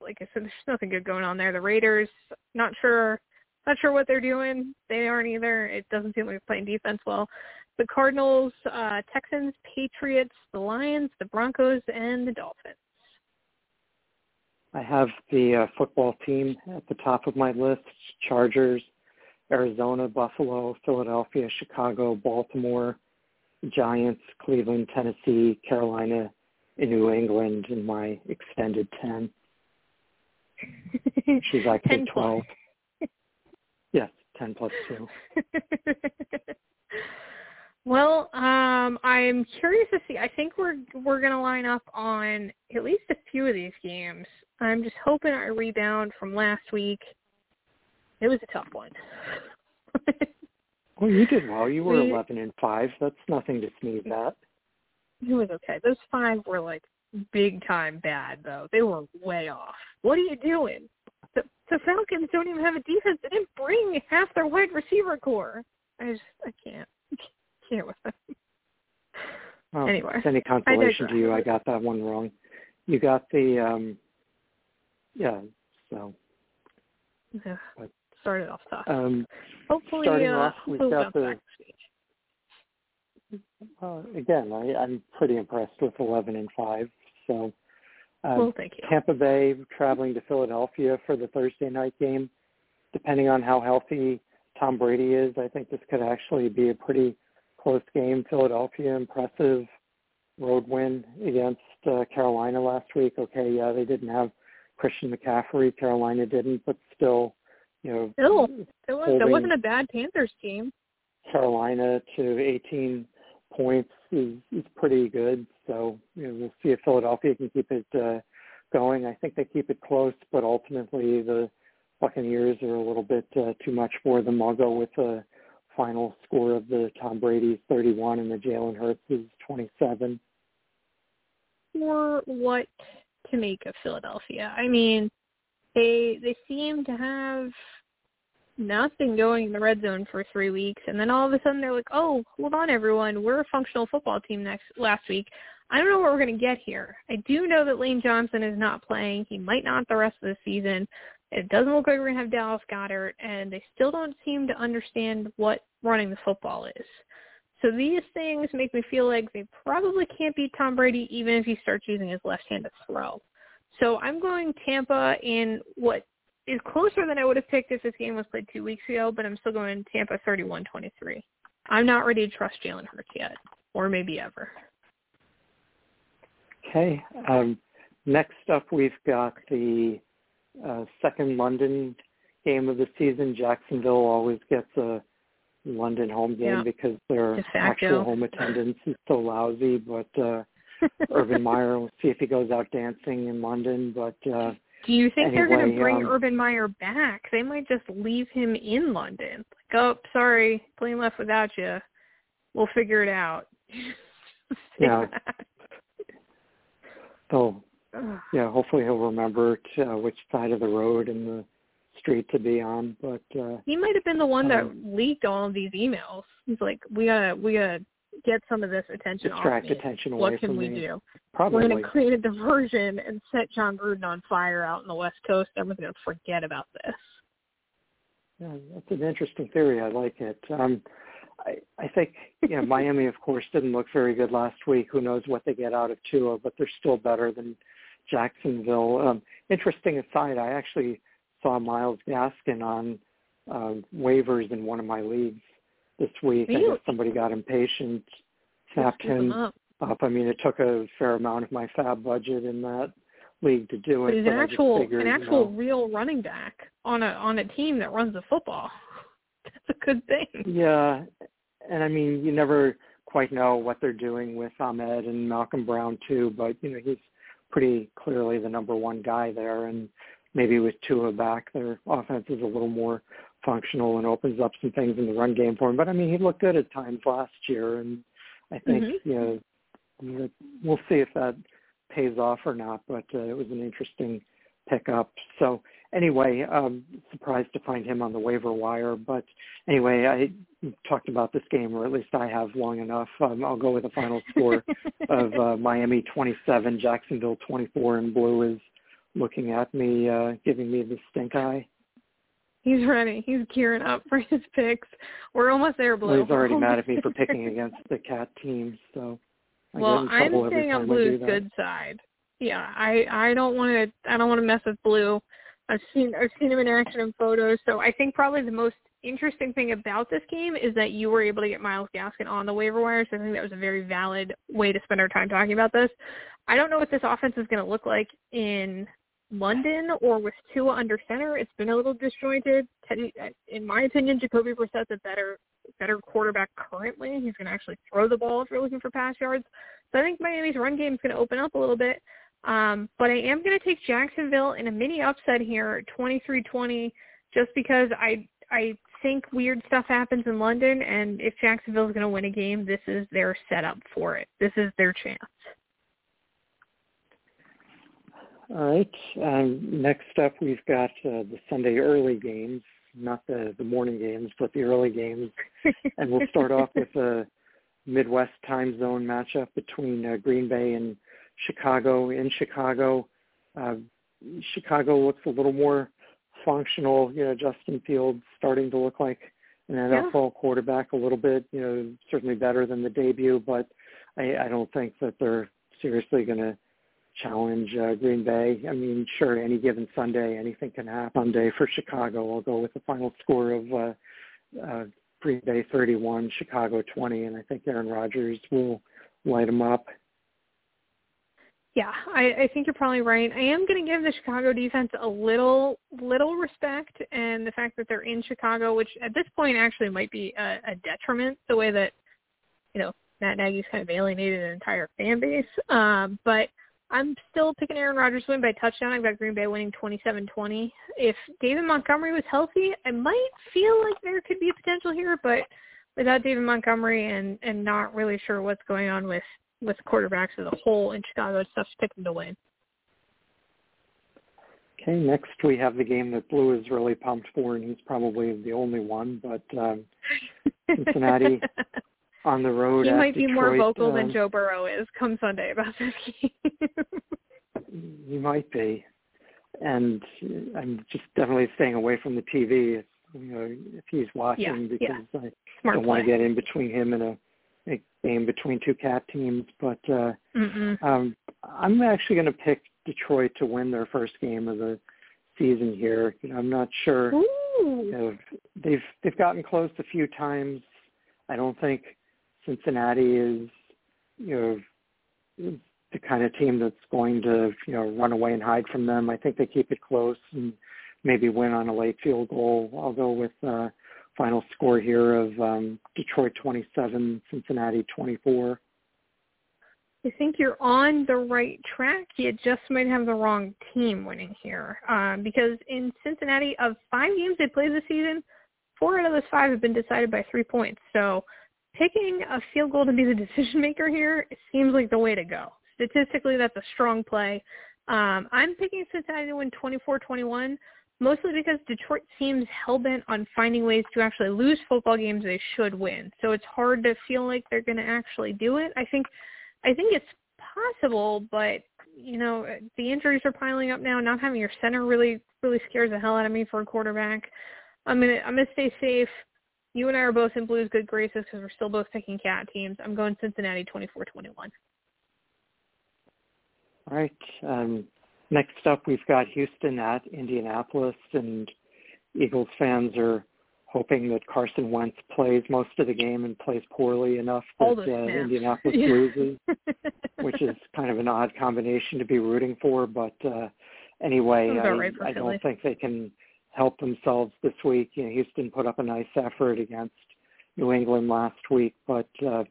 like I said, there's nothing good going on there. The Raiders, not sure, not sure what they're doing. They aren't either. It doesn't seem like they're playing defense well. The Cardinals, uh, Texans, Patriots, the Lions, the Broncos, and the Dolphins. I have the uh, football team at the top of my list: Chargers, Arizona, Buffalo, Philadelphia, Chicago, Baltimore, Giants, Cleveland, Tennessee, Carolina, and New England in my extended ten. *laughs* She's like ten twelve. Points. 10 plus 2. *laughs* well, um, I'm curious to see. I think we're we're going to line up on at least a few of these games. I'm just hoping I rebound from last week. It was a tough one. well, you did well. You were we, 11 and 5. That's nothing to sneeze at. It was okay. Those five were like big time bad though. They were way off. What are you doing? The, the Falcons don't even have a defense. They didn't bring half their wide receiver core. I just I can't *laughs* can't with them. Well, Anyway, it's any consolation to you, I got that one wrong. You got the um yeah, so Ugh, But- Started off tough. um hopefully, starting uh, off, we've got the- uh, again, I, I'm pretty impressed with eleven and five. So uh, well, thank you. Tampa Bay traveling to Philadelphia for the Thursday night game. Depending on how healthy Tom Brady is, I think this could actually be a pretty close game. Philadelphia impressive road win against uh, Carolina last week. Okay, yeah, they didn't have Christian McCaffrey. Carolina didn't, but still, you know, Still, It was that wasn't a bad Panthers team. Carolina to 18 points is, is pretty good. So you know, we'll see if Philadelphia can keep it uh, going. I think they keep it close, but ultimately the Buccaneers are a little bit uh, too much for them. I'll go with the final score of the Tom Brady's 31 and the Jalen Hurts 27. For what to make of Philadelphia? I mean, they they seem to have nothing going in the red zone for three weeks, and then all of a sudden they're like, "Oh, hold on, everyone, we're a functional football team." Next last week, I don't know what we're going to get here. I do know that Lane Johnson is not playing; he might not the rest of the season. It doesn't look like we're going to have Dallas Goedert, and they still don't seem to understand what running the football is. So these things make me feel like they probably can't beat Tom Brady even if he starts using his left hand to throw. So I'm going Tampa in what is closer than I would have picked if this game was played two weeks ago, but I'm still going Tampa 31-23. I'm not ready to trust Jalen Hurts yet, or maybe ever. Okay. Um, next up, we've got the uh, second London game of the season. Jacksonville always gets a London home game Yeah. because their actual home attendance is so lousy. But uh, *laughs* Urban Meyer, we'll see if he goes out dancing in London. But uh, Do you think they're going to bring um, Urban Meyer back? They might just leave him in London. Like, oh, sorry, plane left without you. We'll figure it out. *laughs* Yeah. that. yeah, hopefully he'll remember to, uh, which side of the road and the street to be on. But uh, He might have been the one that Um, leaked all of these emails. He's like, we gotta, we gotta get some of this attention distract off me. attention away What can we me. do? Probably. We're gonna create a diversion and set Jon Gruden on fire out in the West Coast. Everyone's gonna forget about this. Yeah, that's an interesting theory. I like it. Um, I, I think you know Miami, of course, didn't look very good last week. Who knows what they get out of Tua, but they're still better than Jacksonville. Um, interesting aside, I actually saw Myles Gaskin on um, waivers in one of my leagues this week. I guess somebody got impatient, snapped him up. up. I mean, it took a fair amount of my FAAB budget in that league to do it. he's but an just actual, figured, an you actual know, real running back on a on a team that runs the football. *laughs* That's a good thing. Yeah, and I mean, you never quite know what they're doing with Ahmed and Malcolm Brown too, but you know, he's pretty clearly the number one guy there, and maybe with Tua back, their offense is a little more functional and opens up some things in the run game for him. But I mean, he looked good at times last year, and I think Mhm. you know we'll see if that pays off or not. But uh, it was an interesting pickup. So anyway, um, surprised to find him on the waiver wire. But anyway, I talked about this game, or at least I have long enough. Um, I'll go with the final score *laughs* of uh, Miami 27, Jacksonville 24, and Blue is looking at me, uh, giving me the stink eye. He's ready. He's gearing up for his picks. We're almost there, Blue. He's already mad at me for *laughs* picking against the cat team, so I well, I'm staying on time I do Blue's good side. Yeah, I I don't want to I don't want to mess with Blue. I've seen I've seen him in action in photos, so I think probably the most interesting thing about this game is that you were able to get Myles Gaskin on the waiver wire. So I think that was a very valid way to spend our time talking about this. I don't know what this offense is going to look like in London or with Tua under center. It's been a little disjointed. Teddy, in my opinion, Jacoby Brissett's a better better quarterback currently. He's going to actually throw the ball if you're looking for pass yards. So I think Miami's run game is going to open up a little bit. Um, but I am going to take Jacksonville in a mini upset here, 23-20, just because I I think weird stuff happens in London, and if Jacksonville is going to win a game, this is their setup for it. This is their chance. All right. Um, next up, we've got uh, the Sunday early games, not the the morning games, but the early games, *laughs* and we'll start off with a Midwest time zone matchup between uh, Green Bay and Chicago. In Chicago, uh, Chicago looks a little more functional. You know, Justin Fields starting to look like an NFL yeah. quarterback a little bit. You know, certainly better than the debut, but I, I don't think that they're seriously going to challenge uh, Green Bay. I mean, sure, any given Sunday, anything can happen. Sunday for Chicago, I'll go with the final score of uh, uh, Green Bay 31, Chicago 20, and I think Aaron Rodgers will light them up. Yeah, I, I think you're probably right. I am going to give the Chicago defense a little little respect, and the fact that they're in Chicago, which at this point actually might be a, a detriment, the way that you know Matt Nagy's kind of alienated an entire fan base. Um, but I'm still picking Aaron Rodgers win by touchdown. I've got Green Bay winning 27-20. If David Montgomery was healthy, I might feel like there could be a potential here, but without David Montgomery and and not really sure what's going on with with quarterbacks as a whole in Chicago, it's tough to pick them to win. Okay, next we have the game that Blue is really pumped for, and he's probably the only one. But um, *laughs* Cincinnati on the road. He might Detroit, be more vocal um, than Joe Burrow is come Sunday about this game. he might be, and I'm just definitely staying away from the TV. You know, if he's watching, yeah, because yeah. I Smart don't want to get in between him and a, a game between two cat teams. But uh, Mm-mm. um, I'm actually going to pick Detroit to win their first game of the season here. You know, I'm not sure. Ooh. You know, they've they've gotten close a few times. I don't think Cincinnati is, you know, the kind of team that's going to, you know, run away and hide from them. I think they keep it close and maybe win on a late field goal. I'll go with uh, final score here of um, Detroit 27, Cincinnati 24. I think you're on the right track. You just might have the wrong team winning here. Um, because in Cincinnati, of five games they played this season, four out of those five have been decided by three points. So picking a field goal to be the decision maker here seems like the way to go. Statistically, that's a strong play. Um, I'm picking Cincinnati to win 24-21, mostly because Detroit seems hell-bent on finding ways to actually lose football games they should win. So it's hard to feel like they're going to actually do it. I think, I think it's possible, but you know the injuries are piling up now. Not having your center really, really scares the hell out of me for a quarterback. I'm gonna, I'm gonna stay safe. You and I are both in Blues good graces because we're still both picking cat teams. I'm going Cincinnati 24-21. All right. Um, next up, we've got Houston at Indianapolis, and Eagles fans are hoping that Carson Wentz plays most of the game and plays poorly enough that uh. Indianapolis Yeah. loses, *laughs* which is kind of an odd combination to be rooting for. But uh, anyway, I, right I don't think they can help themselves this week. You know, Houston put up a nice effort against New England last week, but uh,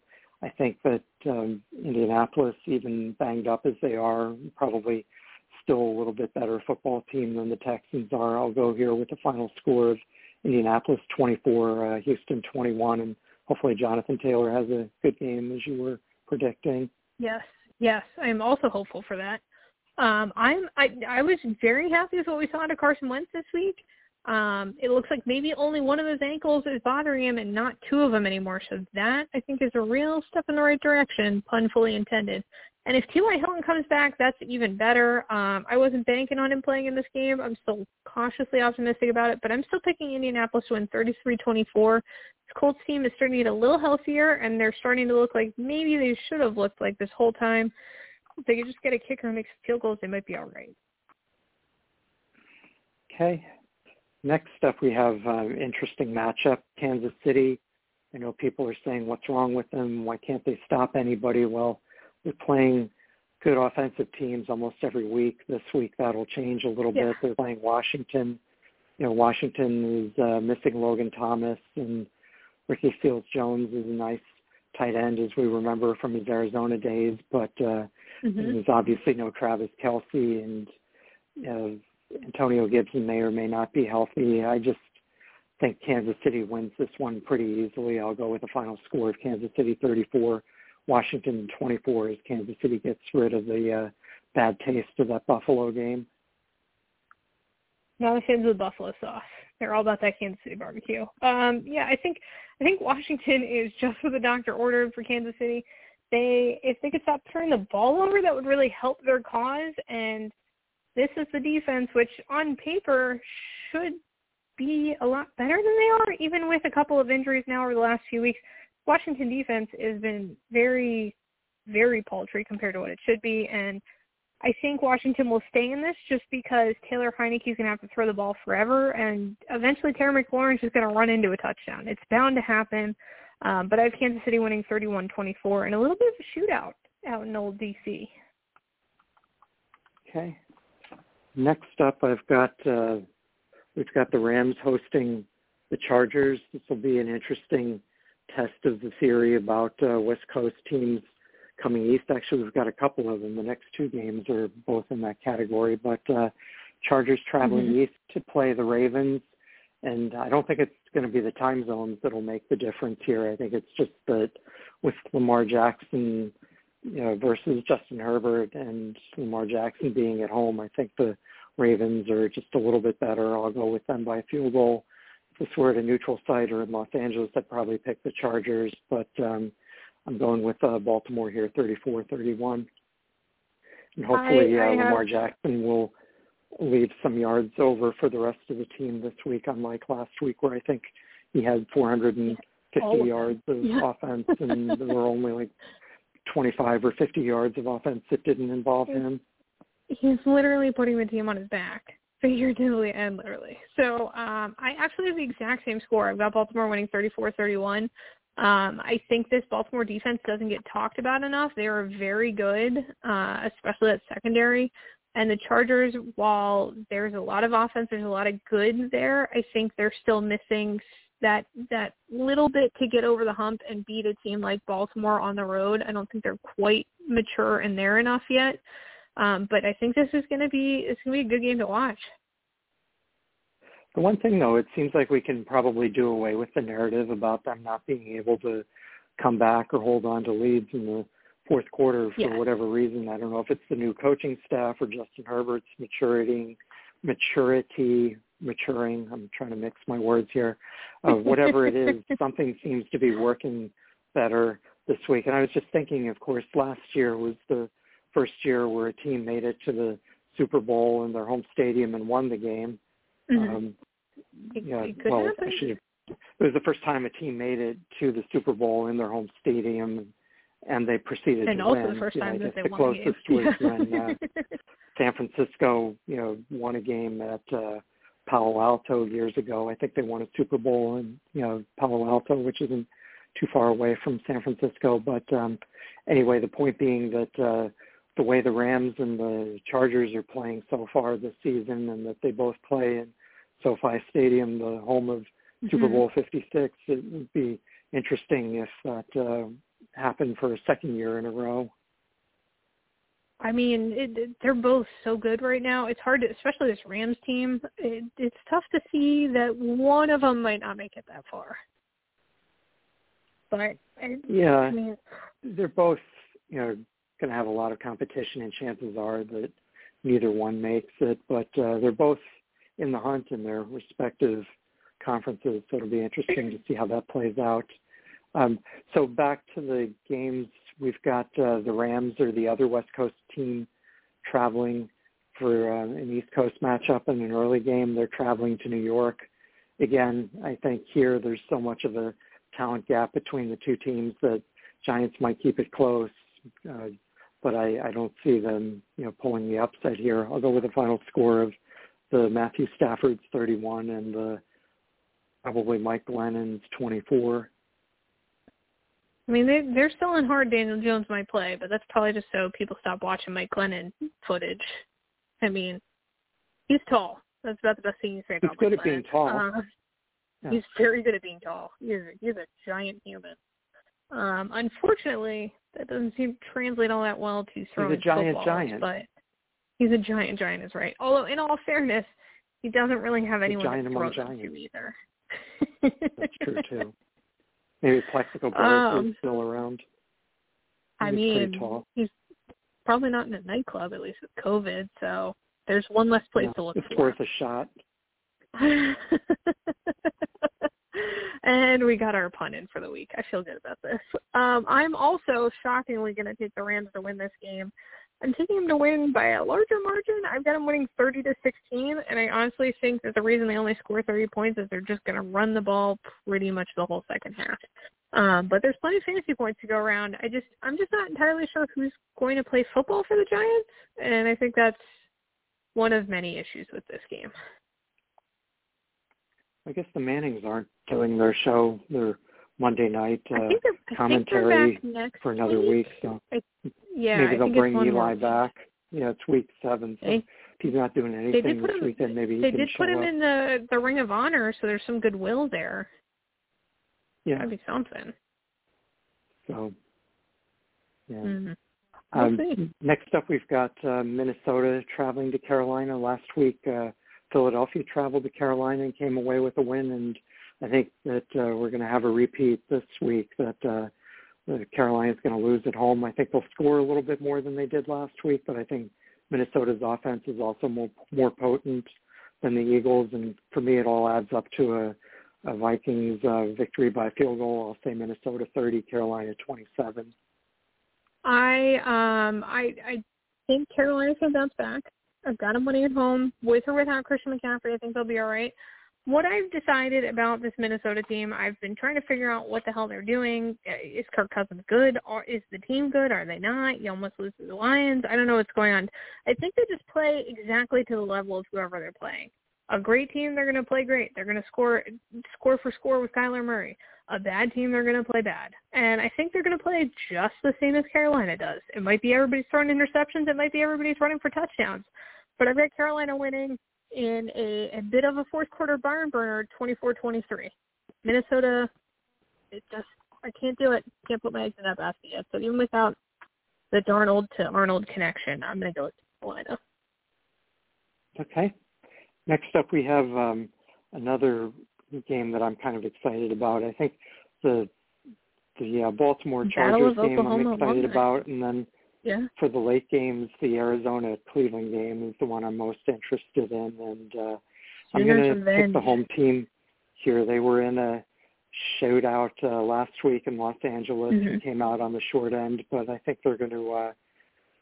I think that um, Indianapolis, even banged up as they are, probably still a little bit better football team than the Texans are. I'll go here with the final score of Indianapolis 24, uh, Houston 21, and hopefully Jonathan Taylor has a good game as you were predicting. Yes, yes, I am also hopeful for that. Um, I'm I I was very happy with what we saw out of Carson Wentz this week. Um, it looks like maybe only one of those ankles is bothering him and not two of them anymore. So that I think is a real step in the right direction, pun fully intended. And if T.Y. Hilton comes back, that's even better. Um, I wasn't banking on him playing in this game. I'm still cautiously optimistic about it, but I'm still picking Indianapolis to win 33-24. This Colts team is starting to get a little healthier, and they're starting to look like maybe they should have looked like this whole time. If they could just get a kicker and make some field goals, they might be all right. Okay. Next up, we have uh, interesting matchup. Kansas City. I know people are saying, "What's wrong with them? Why can't they stop anybody?" Well, they're playing good offensive teams almost every week. This week, that'll change a little Yeah. bit. They're playing Washington. You know, Washington is uh, missing Logan Thomas and Ricky Seals Jones is a nice tight end as we remember from his Arizona days, but uh, mm-hmm. there's obviously no Travis Kelce and uh, Antonio Gibson may or may not be healthy. I just think Kansas City wins this one pretty easily. I'll go with a final score of Kansas City 34, Washington 24 as Kansas City gets rid of the uh, bad taste of that Buffalo game. Not a fan of the buffalo sauce. They're all about that Kansas City barbecue. Um, yeah, I think I think Washington is just what the doctor ordered for Kansas City. They if they could stop turning the ball over, that would really help their cause. And this is the defense, which on paper should be a lot better than they are, even with a couple of injuries now over the last few weeks. Washington defense has been very, very paltry compared to what it should be, and I think Washington will stay in this just because Taylor Heinicke is going to have to throw the ball forever, and eventually Terry McLaurin is going to run into a touchdown. It's bound to happen, um, but I have Kansas City winning 31-24 and a little bit of a shootout out in old DC. Okay. Next up, I've got uh, we've got the Rams hosting the Chargers. This will be an interesting test of the theory about uh, West Coast teams coming east. Actually, we've got a couple of them. The next two games are both in that category. But uh, Chargers traveling mm-hmm. east to play the Ravens, and I don't think it's going to be the time zones that'll make the difference here. I think it's just that with Lamar Jackson you know, versus Justin Herbert and Lamar Jackson being at home, I think the Ravens are just a little bit better. I'll go with them by a field goal. If this were at a neutral site or in Los Angeles, I'd probably pick the Chargers, but um, I'm going with uh, Baltimore here, 34-31. And hopefully I, I uh, have... Lamar Jackson will leave some yards over for the rest of the team this week, unlike last week where I think he had 450 oh, yards of yeah. offense *laughs* and there were only like 25 or 50 yards of offense that didn't involve him. He's literally putting the team on his back, *laughs* figuratively and literally. So um, I actually have the exact same score. I've got Baltimore winning 34-31. Um, I think this Baltimore defense doesn't get talked about enough. They are very good, uh, especially at secondary. And the Chargers, while there's a lot of offense, there's a lot of good there. I think they're still missing that that little bit to get over the hump and beat a team like Baltimore on the road. I don't think they're quite mature and there enough yet. Um, but I think this is going to be it's going to be a good game to watch. The one thing, though, it seems like we can probably do away with the narrative about them not being able to come back or hold on to leads in the fourth quarter for yeah. whatever reason. I don't know if it's the new coaching staff or Justin Herbert's maturity, maturity, maturing. I'm trying to mix my words here. Uh, whatever it is, *laughs* something seems to be working better this week. And I was just thinking, of course, last year was the first year where a team made it to the Super Bowl in their home stadium and won the game. Mm-hmm. Um, it, yeah, it well, happen. actually, it was the first time a team made it to the Super Bowl in their home stadium, and they proceeded and to also win. the first time that they the won a closest game. was when uh, San Francisco, you know, won a game at uh, Palo Alto years ago. I think they won a Super Bowl in you know Palo Alto, which isn't too far away from San Francisco. But um, anyway, the point being that uh, the way the Rams and the Chargers are playing so far this season, and that they both play in SoFi Stadium, the home of mm-hmm. Super Bowl 56, it would be interesting if that uh, happened for a second year in a row. I mean, it, it, they're both so good right now. It's hard to, especially this Rams team. It, it's tough to see that one of them might not make it that far. But yeah, I mean, they're both, you know, going to have a lot of competition, and chances are that neither one makes it. But uh, they're both in the hunt in their respective conferences, so it'll be interesting to see how that plays out. Um, so back to the games, we've got uh, the Rams or the other West Coast team traveling for uh, an East Coast matchup in an early game. They're traveling to New York. Again, I think here there's so much of a talent gap between the two teams that Giants might keep it close. Uh, but I, I don't see them, you know, pulling the upset here. I'll go with a final score of the Matthew Stafford's 31 and the probably Mike Glennon's 24. I mean, they they're still in hard. Daniel Jones might play, but that's probably just so people stop watching Mike Glennon footage. I mean, he's tall. That's about the best thing you can say about He's good Mike at being tall. Uh, Yeah. He's very good at being tall. He's a, he's a giant human. Um, unfortunately, that doesn't seem to translate all that well to throwing He's a giant footballs, giant. But he's a giant giant is right. Although, in all fairness, he doesn't really have anyone to throw them to either. That's true too. Maybe Plaxico *laughs* Burress Um, is still around. I He's mean, pretty tall. he's probably not in a nightclub at least with COVID, so there's one less place Yeah, to look it's for. worth a shot. *laughs* and we got our pun in for the week. I feel good about this. Um, I'm also shockingly going to take the Rams to win this game. I'm taking them to win by a larger margin. I've got them winning 30 to 16, and I honestly think that the reason they only score 30 points is they're just going to run the ball pretty much the whole second half. Um, but there's plenty of fantasy points to go around. I just I'm just not entirely sure who's going to play football for the Giants, and I think that's one of many issues with this game. I guess the Mannings aren't doing their show, their Monday night I uh, think they're, I think commentary for another week. So Yeah, maybe they'll bring Eli back. Yeah, it's week seven. So if he's not doing anything this him- weekend, maybe he They did put him up. in the the Ring of Honor, so there's some goodwill there. yeah. That'd be something. So yeah. Mhm. We'll Um, next up, we've got uh, Minnesota traveling to Carolina. Last week, uh, Philadelphia traveled to Carolina and came away with a win, and I think that uh, we're going to have a repeat this week. That uh, that Carolina's going to lose at home. I think they'll score a little bit more than they did last week, but I think Minnesota's offense is also more more potent than the Eagles, and for me, it all adds up to a, a Vikings uh, victory by field goal. I'll say Minnesota 30, Carolina 27. I um I I think Carolina's gonna bounce back. I've got them winning at home with or without Christian McCaffrey. I think they'll be all right. What I've decided about this Minnesota team, I've been trying to figure out what the hell they're doing. Uh, Is Kirk Cousins good? Or is the team good? Are they not? You almost lose to the Lions. I don't know what's going on. I think they just play exactly to the level of whoever they're playing. A great team, they're going to play great. They're going to score score for score with Kyler Murray. A bad team, they're going to play bad. And I think they're going to play just the same as Carolina does. It might be everybody's throwing interceptions. It might be everybody's running for touchdowns. But I've got Carolina winning in a, a bit of a fourth quarter barn burner, 24-23. Minnesota, it just I can't do it. Can't put my eggs in that basket yet. So even without the Darnold to Arnold connection, I'm going to go with Carolina. Okay. Next up, we have um, another game that I'm kind of excited about. I think the the uh, Baltimore Chargers game I'm excited about, and then Yeah. for the late games, the Arizona Cleveland game is the one I'm most interested in, and uh, I'm going to pick the home team here. They were in a shootout uh, last week in Los Angeles Mhm. and came out on the short end, but I think they're going to uh,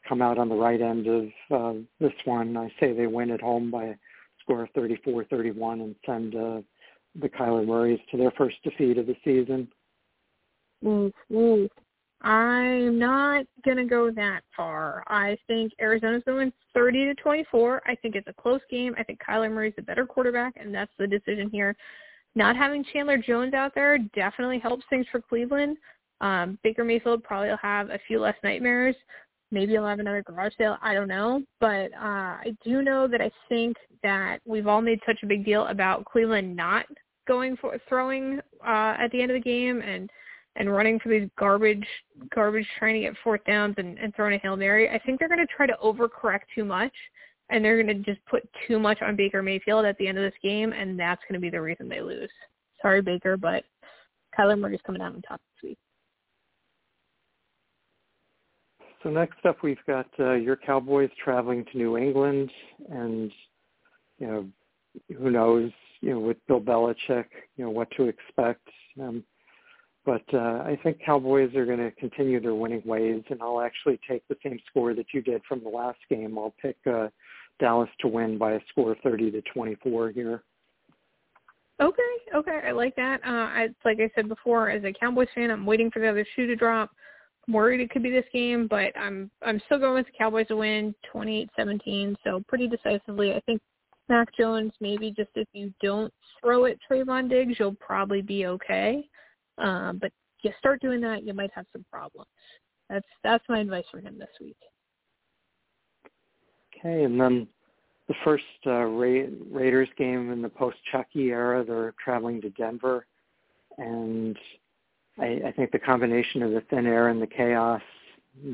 come out on the right end of uh, this one. I say they win at home by a score of 34-31 and send uh, the Kyler Murrays to their first defeat of the season. Ooh. I'm not gonna go that far. I think Arizona's going 30 to 24. I think it's a close game. I think Kyler Murray's the better quarterback, and that's the decision here. Not having Chandler Jones out there definitely helps things for Cleveland. Um, Baker Mayfield probably will have a few less nightmares. Maybe he'll have another garage sale. I don't know, but uh, I do know that I think that we've all made such a big deal about Cleveland not going for throwing uh, at the end of the game and and running for these garbage garbage trying to get fourth downs and, and throwing a hail mary. I think they're going to try to overcorrect too much, and they're going to just put too much on Baker Mayfield at the end of this game, and that's going to be the reason they lose. Sorry, Baker, but Kyler Murray's coming out on top this week. So next up, we've got uh, your Cowboys traveling to New England, and you know, who knows, you know, with Bill Belichick, you know, what to expect. Um, but uh, I think Cowboys are going to continue their winning ways, and I'll actually take the same score that you did from the last game. I'll pick uh, Dallas to win by a score of 30 to 24 here. Okay, okay, I like that. Uh, I like I said before, as a Cowboys fan, I'm waiting for the other shoe to drop. I'm worried it could be this game, but I'm I'm still going with the Cowboys to win 28-17, so pretty decisively. I think Mac Jones, maybe just if you don't throw it Trevon Diggs, you'll probably be okay. Um, but you start doing that, you might have some problems. That's that's my advice for him this week. Okay, and then the first uh, Ra- Raiders game in the post Chucky era. They're traveling to Denver, and I, I think the combination of the thin air and the chaos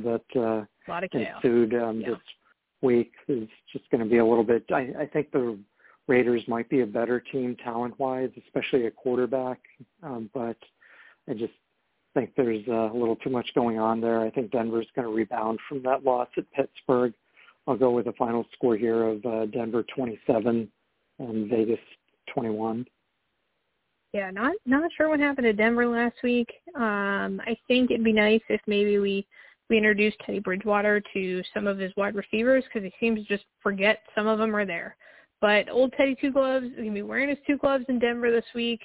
that uh, A lot of chaos. ensued um, Yeah. this week is just going to be a little bit. I, I think the Raiders might be a better team talent-wise, especially at quarterback, um, but I just think there's uh, a little too much going on there. I think Denver's going to rebound from that loss at Pittsburgh. I'll go with a final score here of uh, Denver 27 and Vegas 21. Yeah, not not sure what happened to Denver last week. Um, I think it'd be nice if maybe we we introduced Teddy Bridgewater to some of his wide receivers because he seems to just forget some of them are there. But old Teddy Two Gloves is gonna be wearing his two gloves in Denver this week.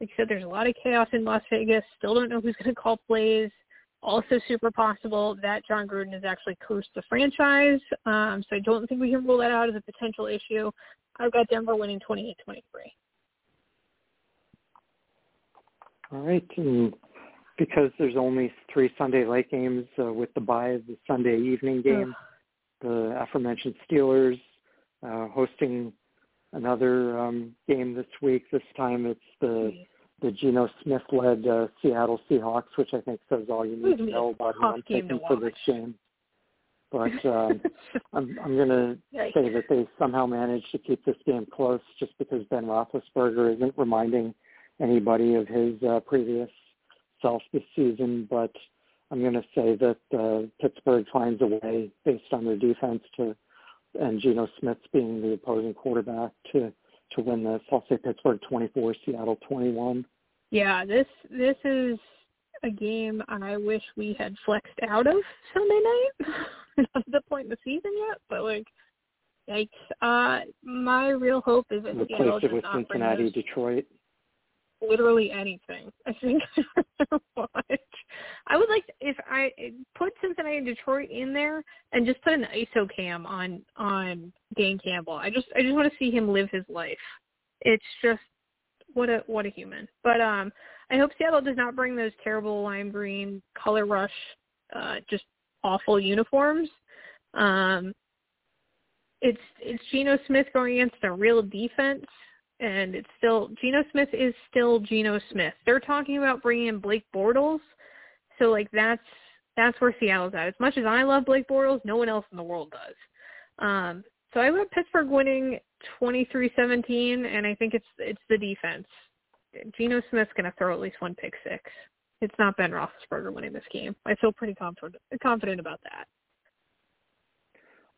Like I said, there's a lot of chaos in Las Vegas. Still don't know who's gonna call plays. Also super possible that Jon Gruden has actually cursed the franchise. Um, so I don't think we can rule that out as a potential issue. I've got Denver winning 28-23. All right, and because there's only three Sunday late games uh, with the bye, of the Sunday evening game, the aforementioned Steelers uh, hosting another um, game this week. This time it's the the Geno Smith-led uh, Seattle Seahawks, which I think says all you need to know about who I'm taking for this game. But *laughs* um, I'm, I'm going to say that they somehow managed to keep this game close just because Ben Roethlisberger isn't reminding anybody of his uh, previous self this season. But I'm going to say that uh, Pittsburgh finds a way based on their defense to, and Geno Smith being the opposing quarterback to to win this. I'll say Pittsburgh 24, Seattle 21. Yeah, this this is a game I wish we had flexed out of Sunday night. *laughs* Not at the point in the season yet, but like, yikes. Uh, my real hope is that Seattle Replace it with Cincinnati, those- Detroit. Literally anything. *laughs* I think what I would like to, if I put Cincinnati and Detroit in there and just put an ISO cam on on Dan Campbell. I just I just want to see him live his life. It's just what a what a human. But um I hope Seattle does not bring those terrible lime green color rush uh just awful uniforms. Um it's it's Geno Smith going against a real defense and it's still Geno Smith is still Geno Smith. They're talking about bringing in Blake Bortles, so like that's that's where Seattle's at. As much as I love Blake Bortles, no one else in the world does. Um, so I went Pittsburgh winning 23-17, and I think it's it's the defense. Geno Smith's going to throw at least one pick six. It's not Ben Roethlisberger winning this game. I feel pretty confident confident about that.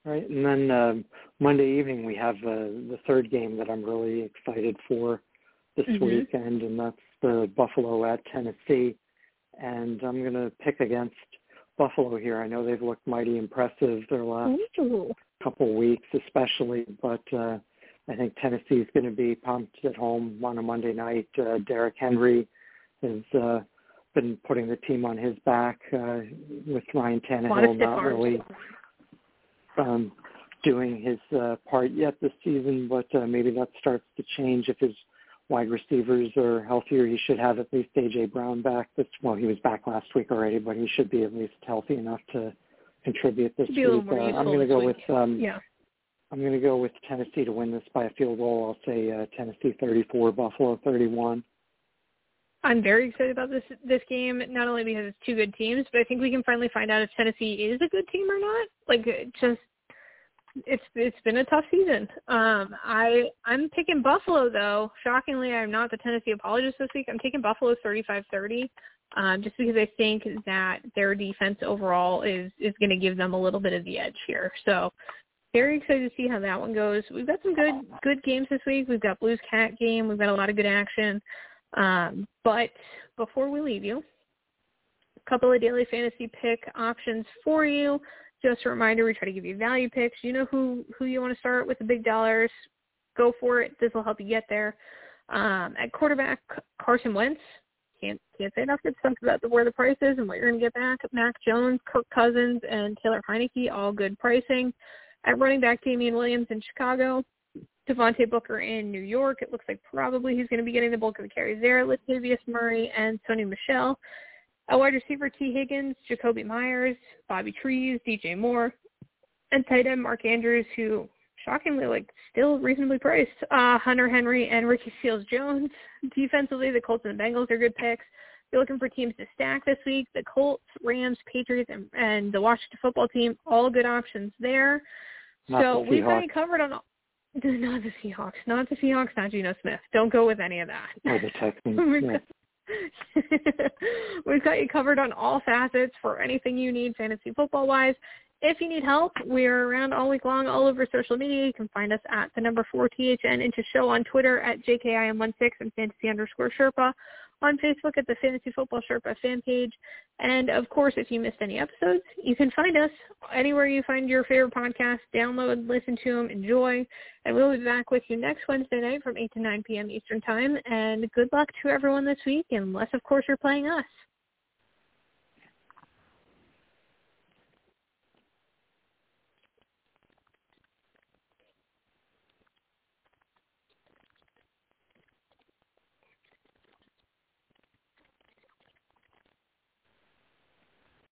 Right, and then um, Monday evening we have uh, the third game that I'm really excited for this Mhm. weekend, and that's the Buffalo at Tennessee. And I'm going to pick against Buffalo here. I know they've looked mighty impressive their last Ooh. couple weeks, especially, but uh, I think Tennessee's going to be pumped at home on a Monday night. Uh, Derrick Henry has uh, been putting the team on his back uh, with Ryan A lot of Tannehill not really um, doing his uh, part yet this season, but uh, maybe that starts to change if his wide receivers are healthier. He should have at least AJ Brown back. This well, he was back last week already, but he should be at least healthy enough to contribute this week. Uh, I'm going to go week. with um, Yeah. I'm going to go with Tennessee to win this by a field goal. I'll say uh, Tennessee 34, Buffalo 31. I'm very excited about this this game, not only because it's two good teams, but I think we can finally find out if Tennessee is a good team or not. Like just it's it's been a tough season. Um I I'm picking Buffalo though. Shockingly, I'm not the Tennessee apologist this week. I'm taking Buffalo 35-30. Um, just because I think that their defense overall is is going to give them a little bit of the edge here. So very excited to see how that one goes. We've got some good good games this week. We've got Blues Cat game. We've got a lot of good action. Um, but before we leave you, a couple of daily fantasy pick options for you. Just a reminder, we try to give you value picks. You know who who you want to start with the big dollars. Go for it. This will help you get there. Um, at quarterback, Carson Wentz. Can't can't say enough good stuff about the, where the price is and what you're going to get back. Mac Jones, Kirk Cousins, and Taylor Heinicke, all good pricing. At running back, Damien Williams in Chicago. Devontae Booker in New York. It looks like probably he's going to be getting the bulk of the carries there. Latavius Murray and Sony Michel. At wide receiver, Tee Higgins, Jakobi Meyers, Bobby Trees, DJ Moore, and tight end Mark Andrews, who shockingly like still reasonably priced. Uh, Hunter Henry and Ricky Seals Jones. Defensively, the Colts and the Bengals are good picks. If you're looking for teams to stack this week, the Colts, Rams, Patriots, and, and the Washington football team, all good options there. Not so the we've you covered on all. *laughs* Not the Seahawks. Not the Seahawks. Not Geno Smith. Don't go with any of that. Or the Texans. *laughs* We've yeah. got- *laughs* We've got you covered on all facets for anything you need fantasy football wise. If you need help, we're around all week long all over social media. You can find us at the number four THN into show on Twitter at JKIM16 and fantasy underscore Sherpa on Facebook at the Fantasy Football Sherpa fan page. And of course, if you missed any episodes, you can find us anywhere you find your favorite podcast. Download, listen to them, enjoy. And we'll be back with you next Wednesday night from 8 to 9 p.m. Eastern Time. And good luck to everyone this week, unless, of course, you're playing us.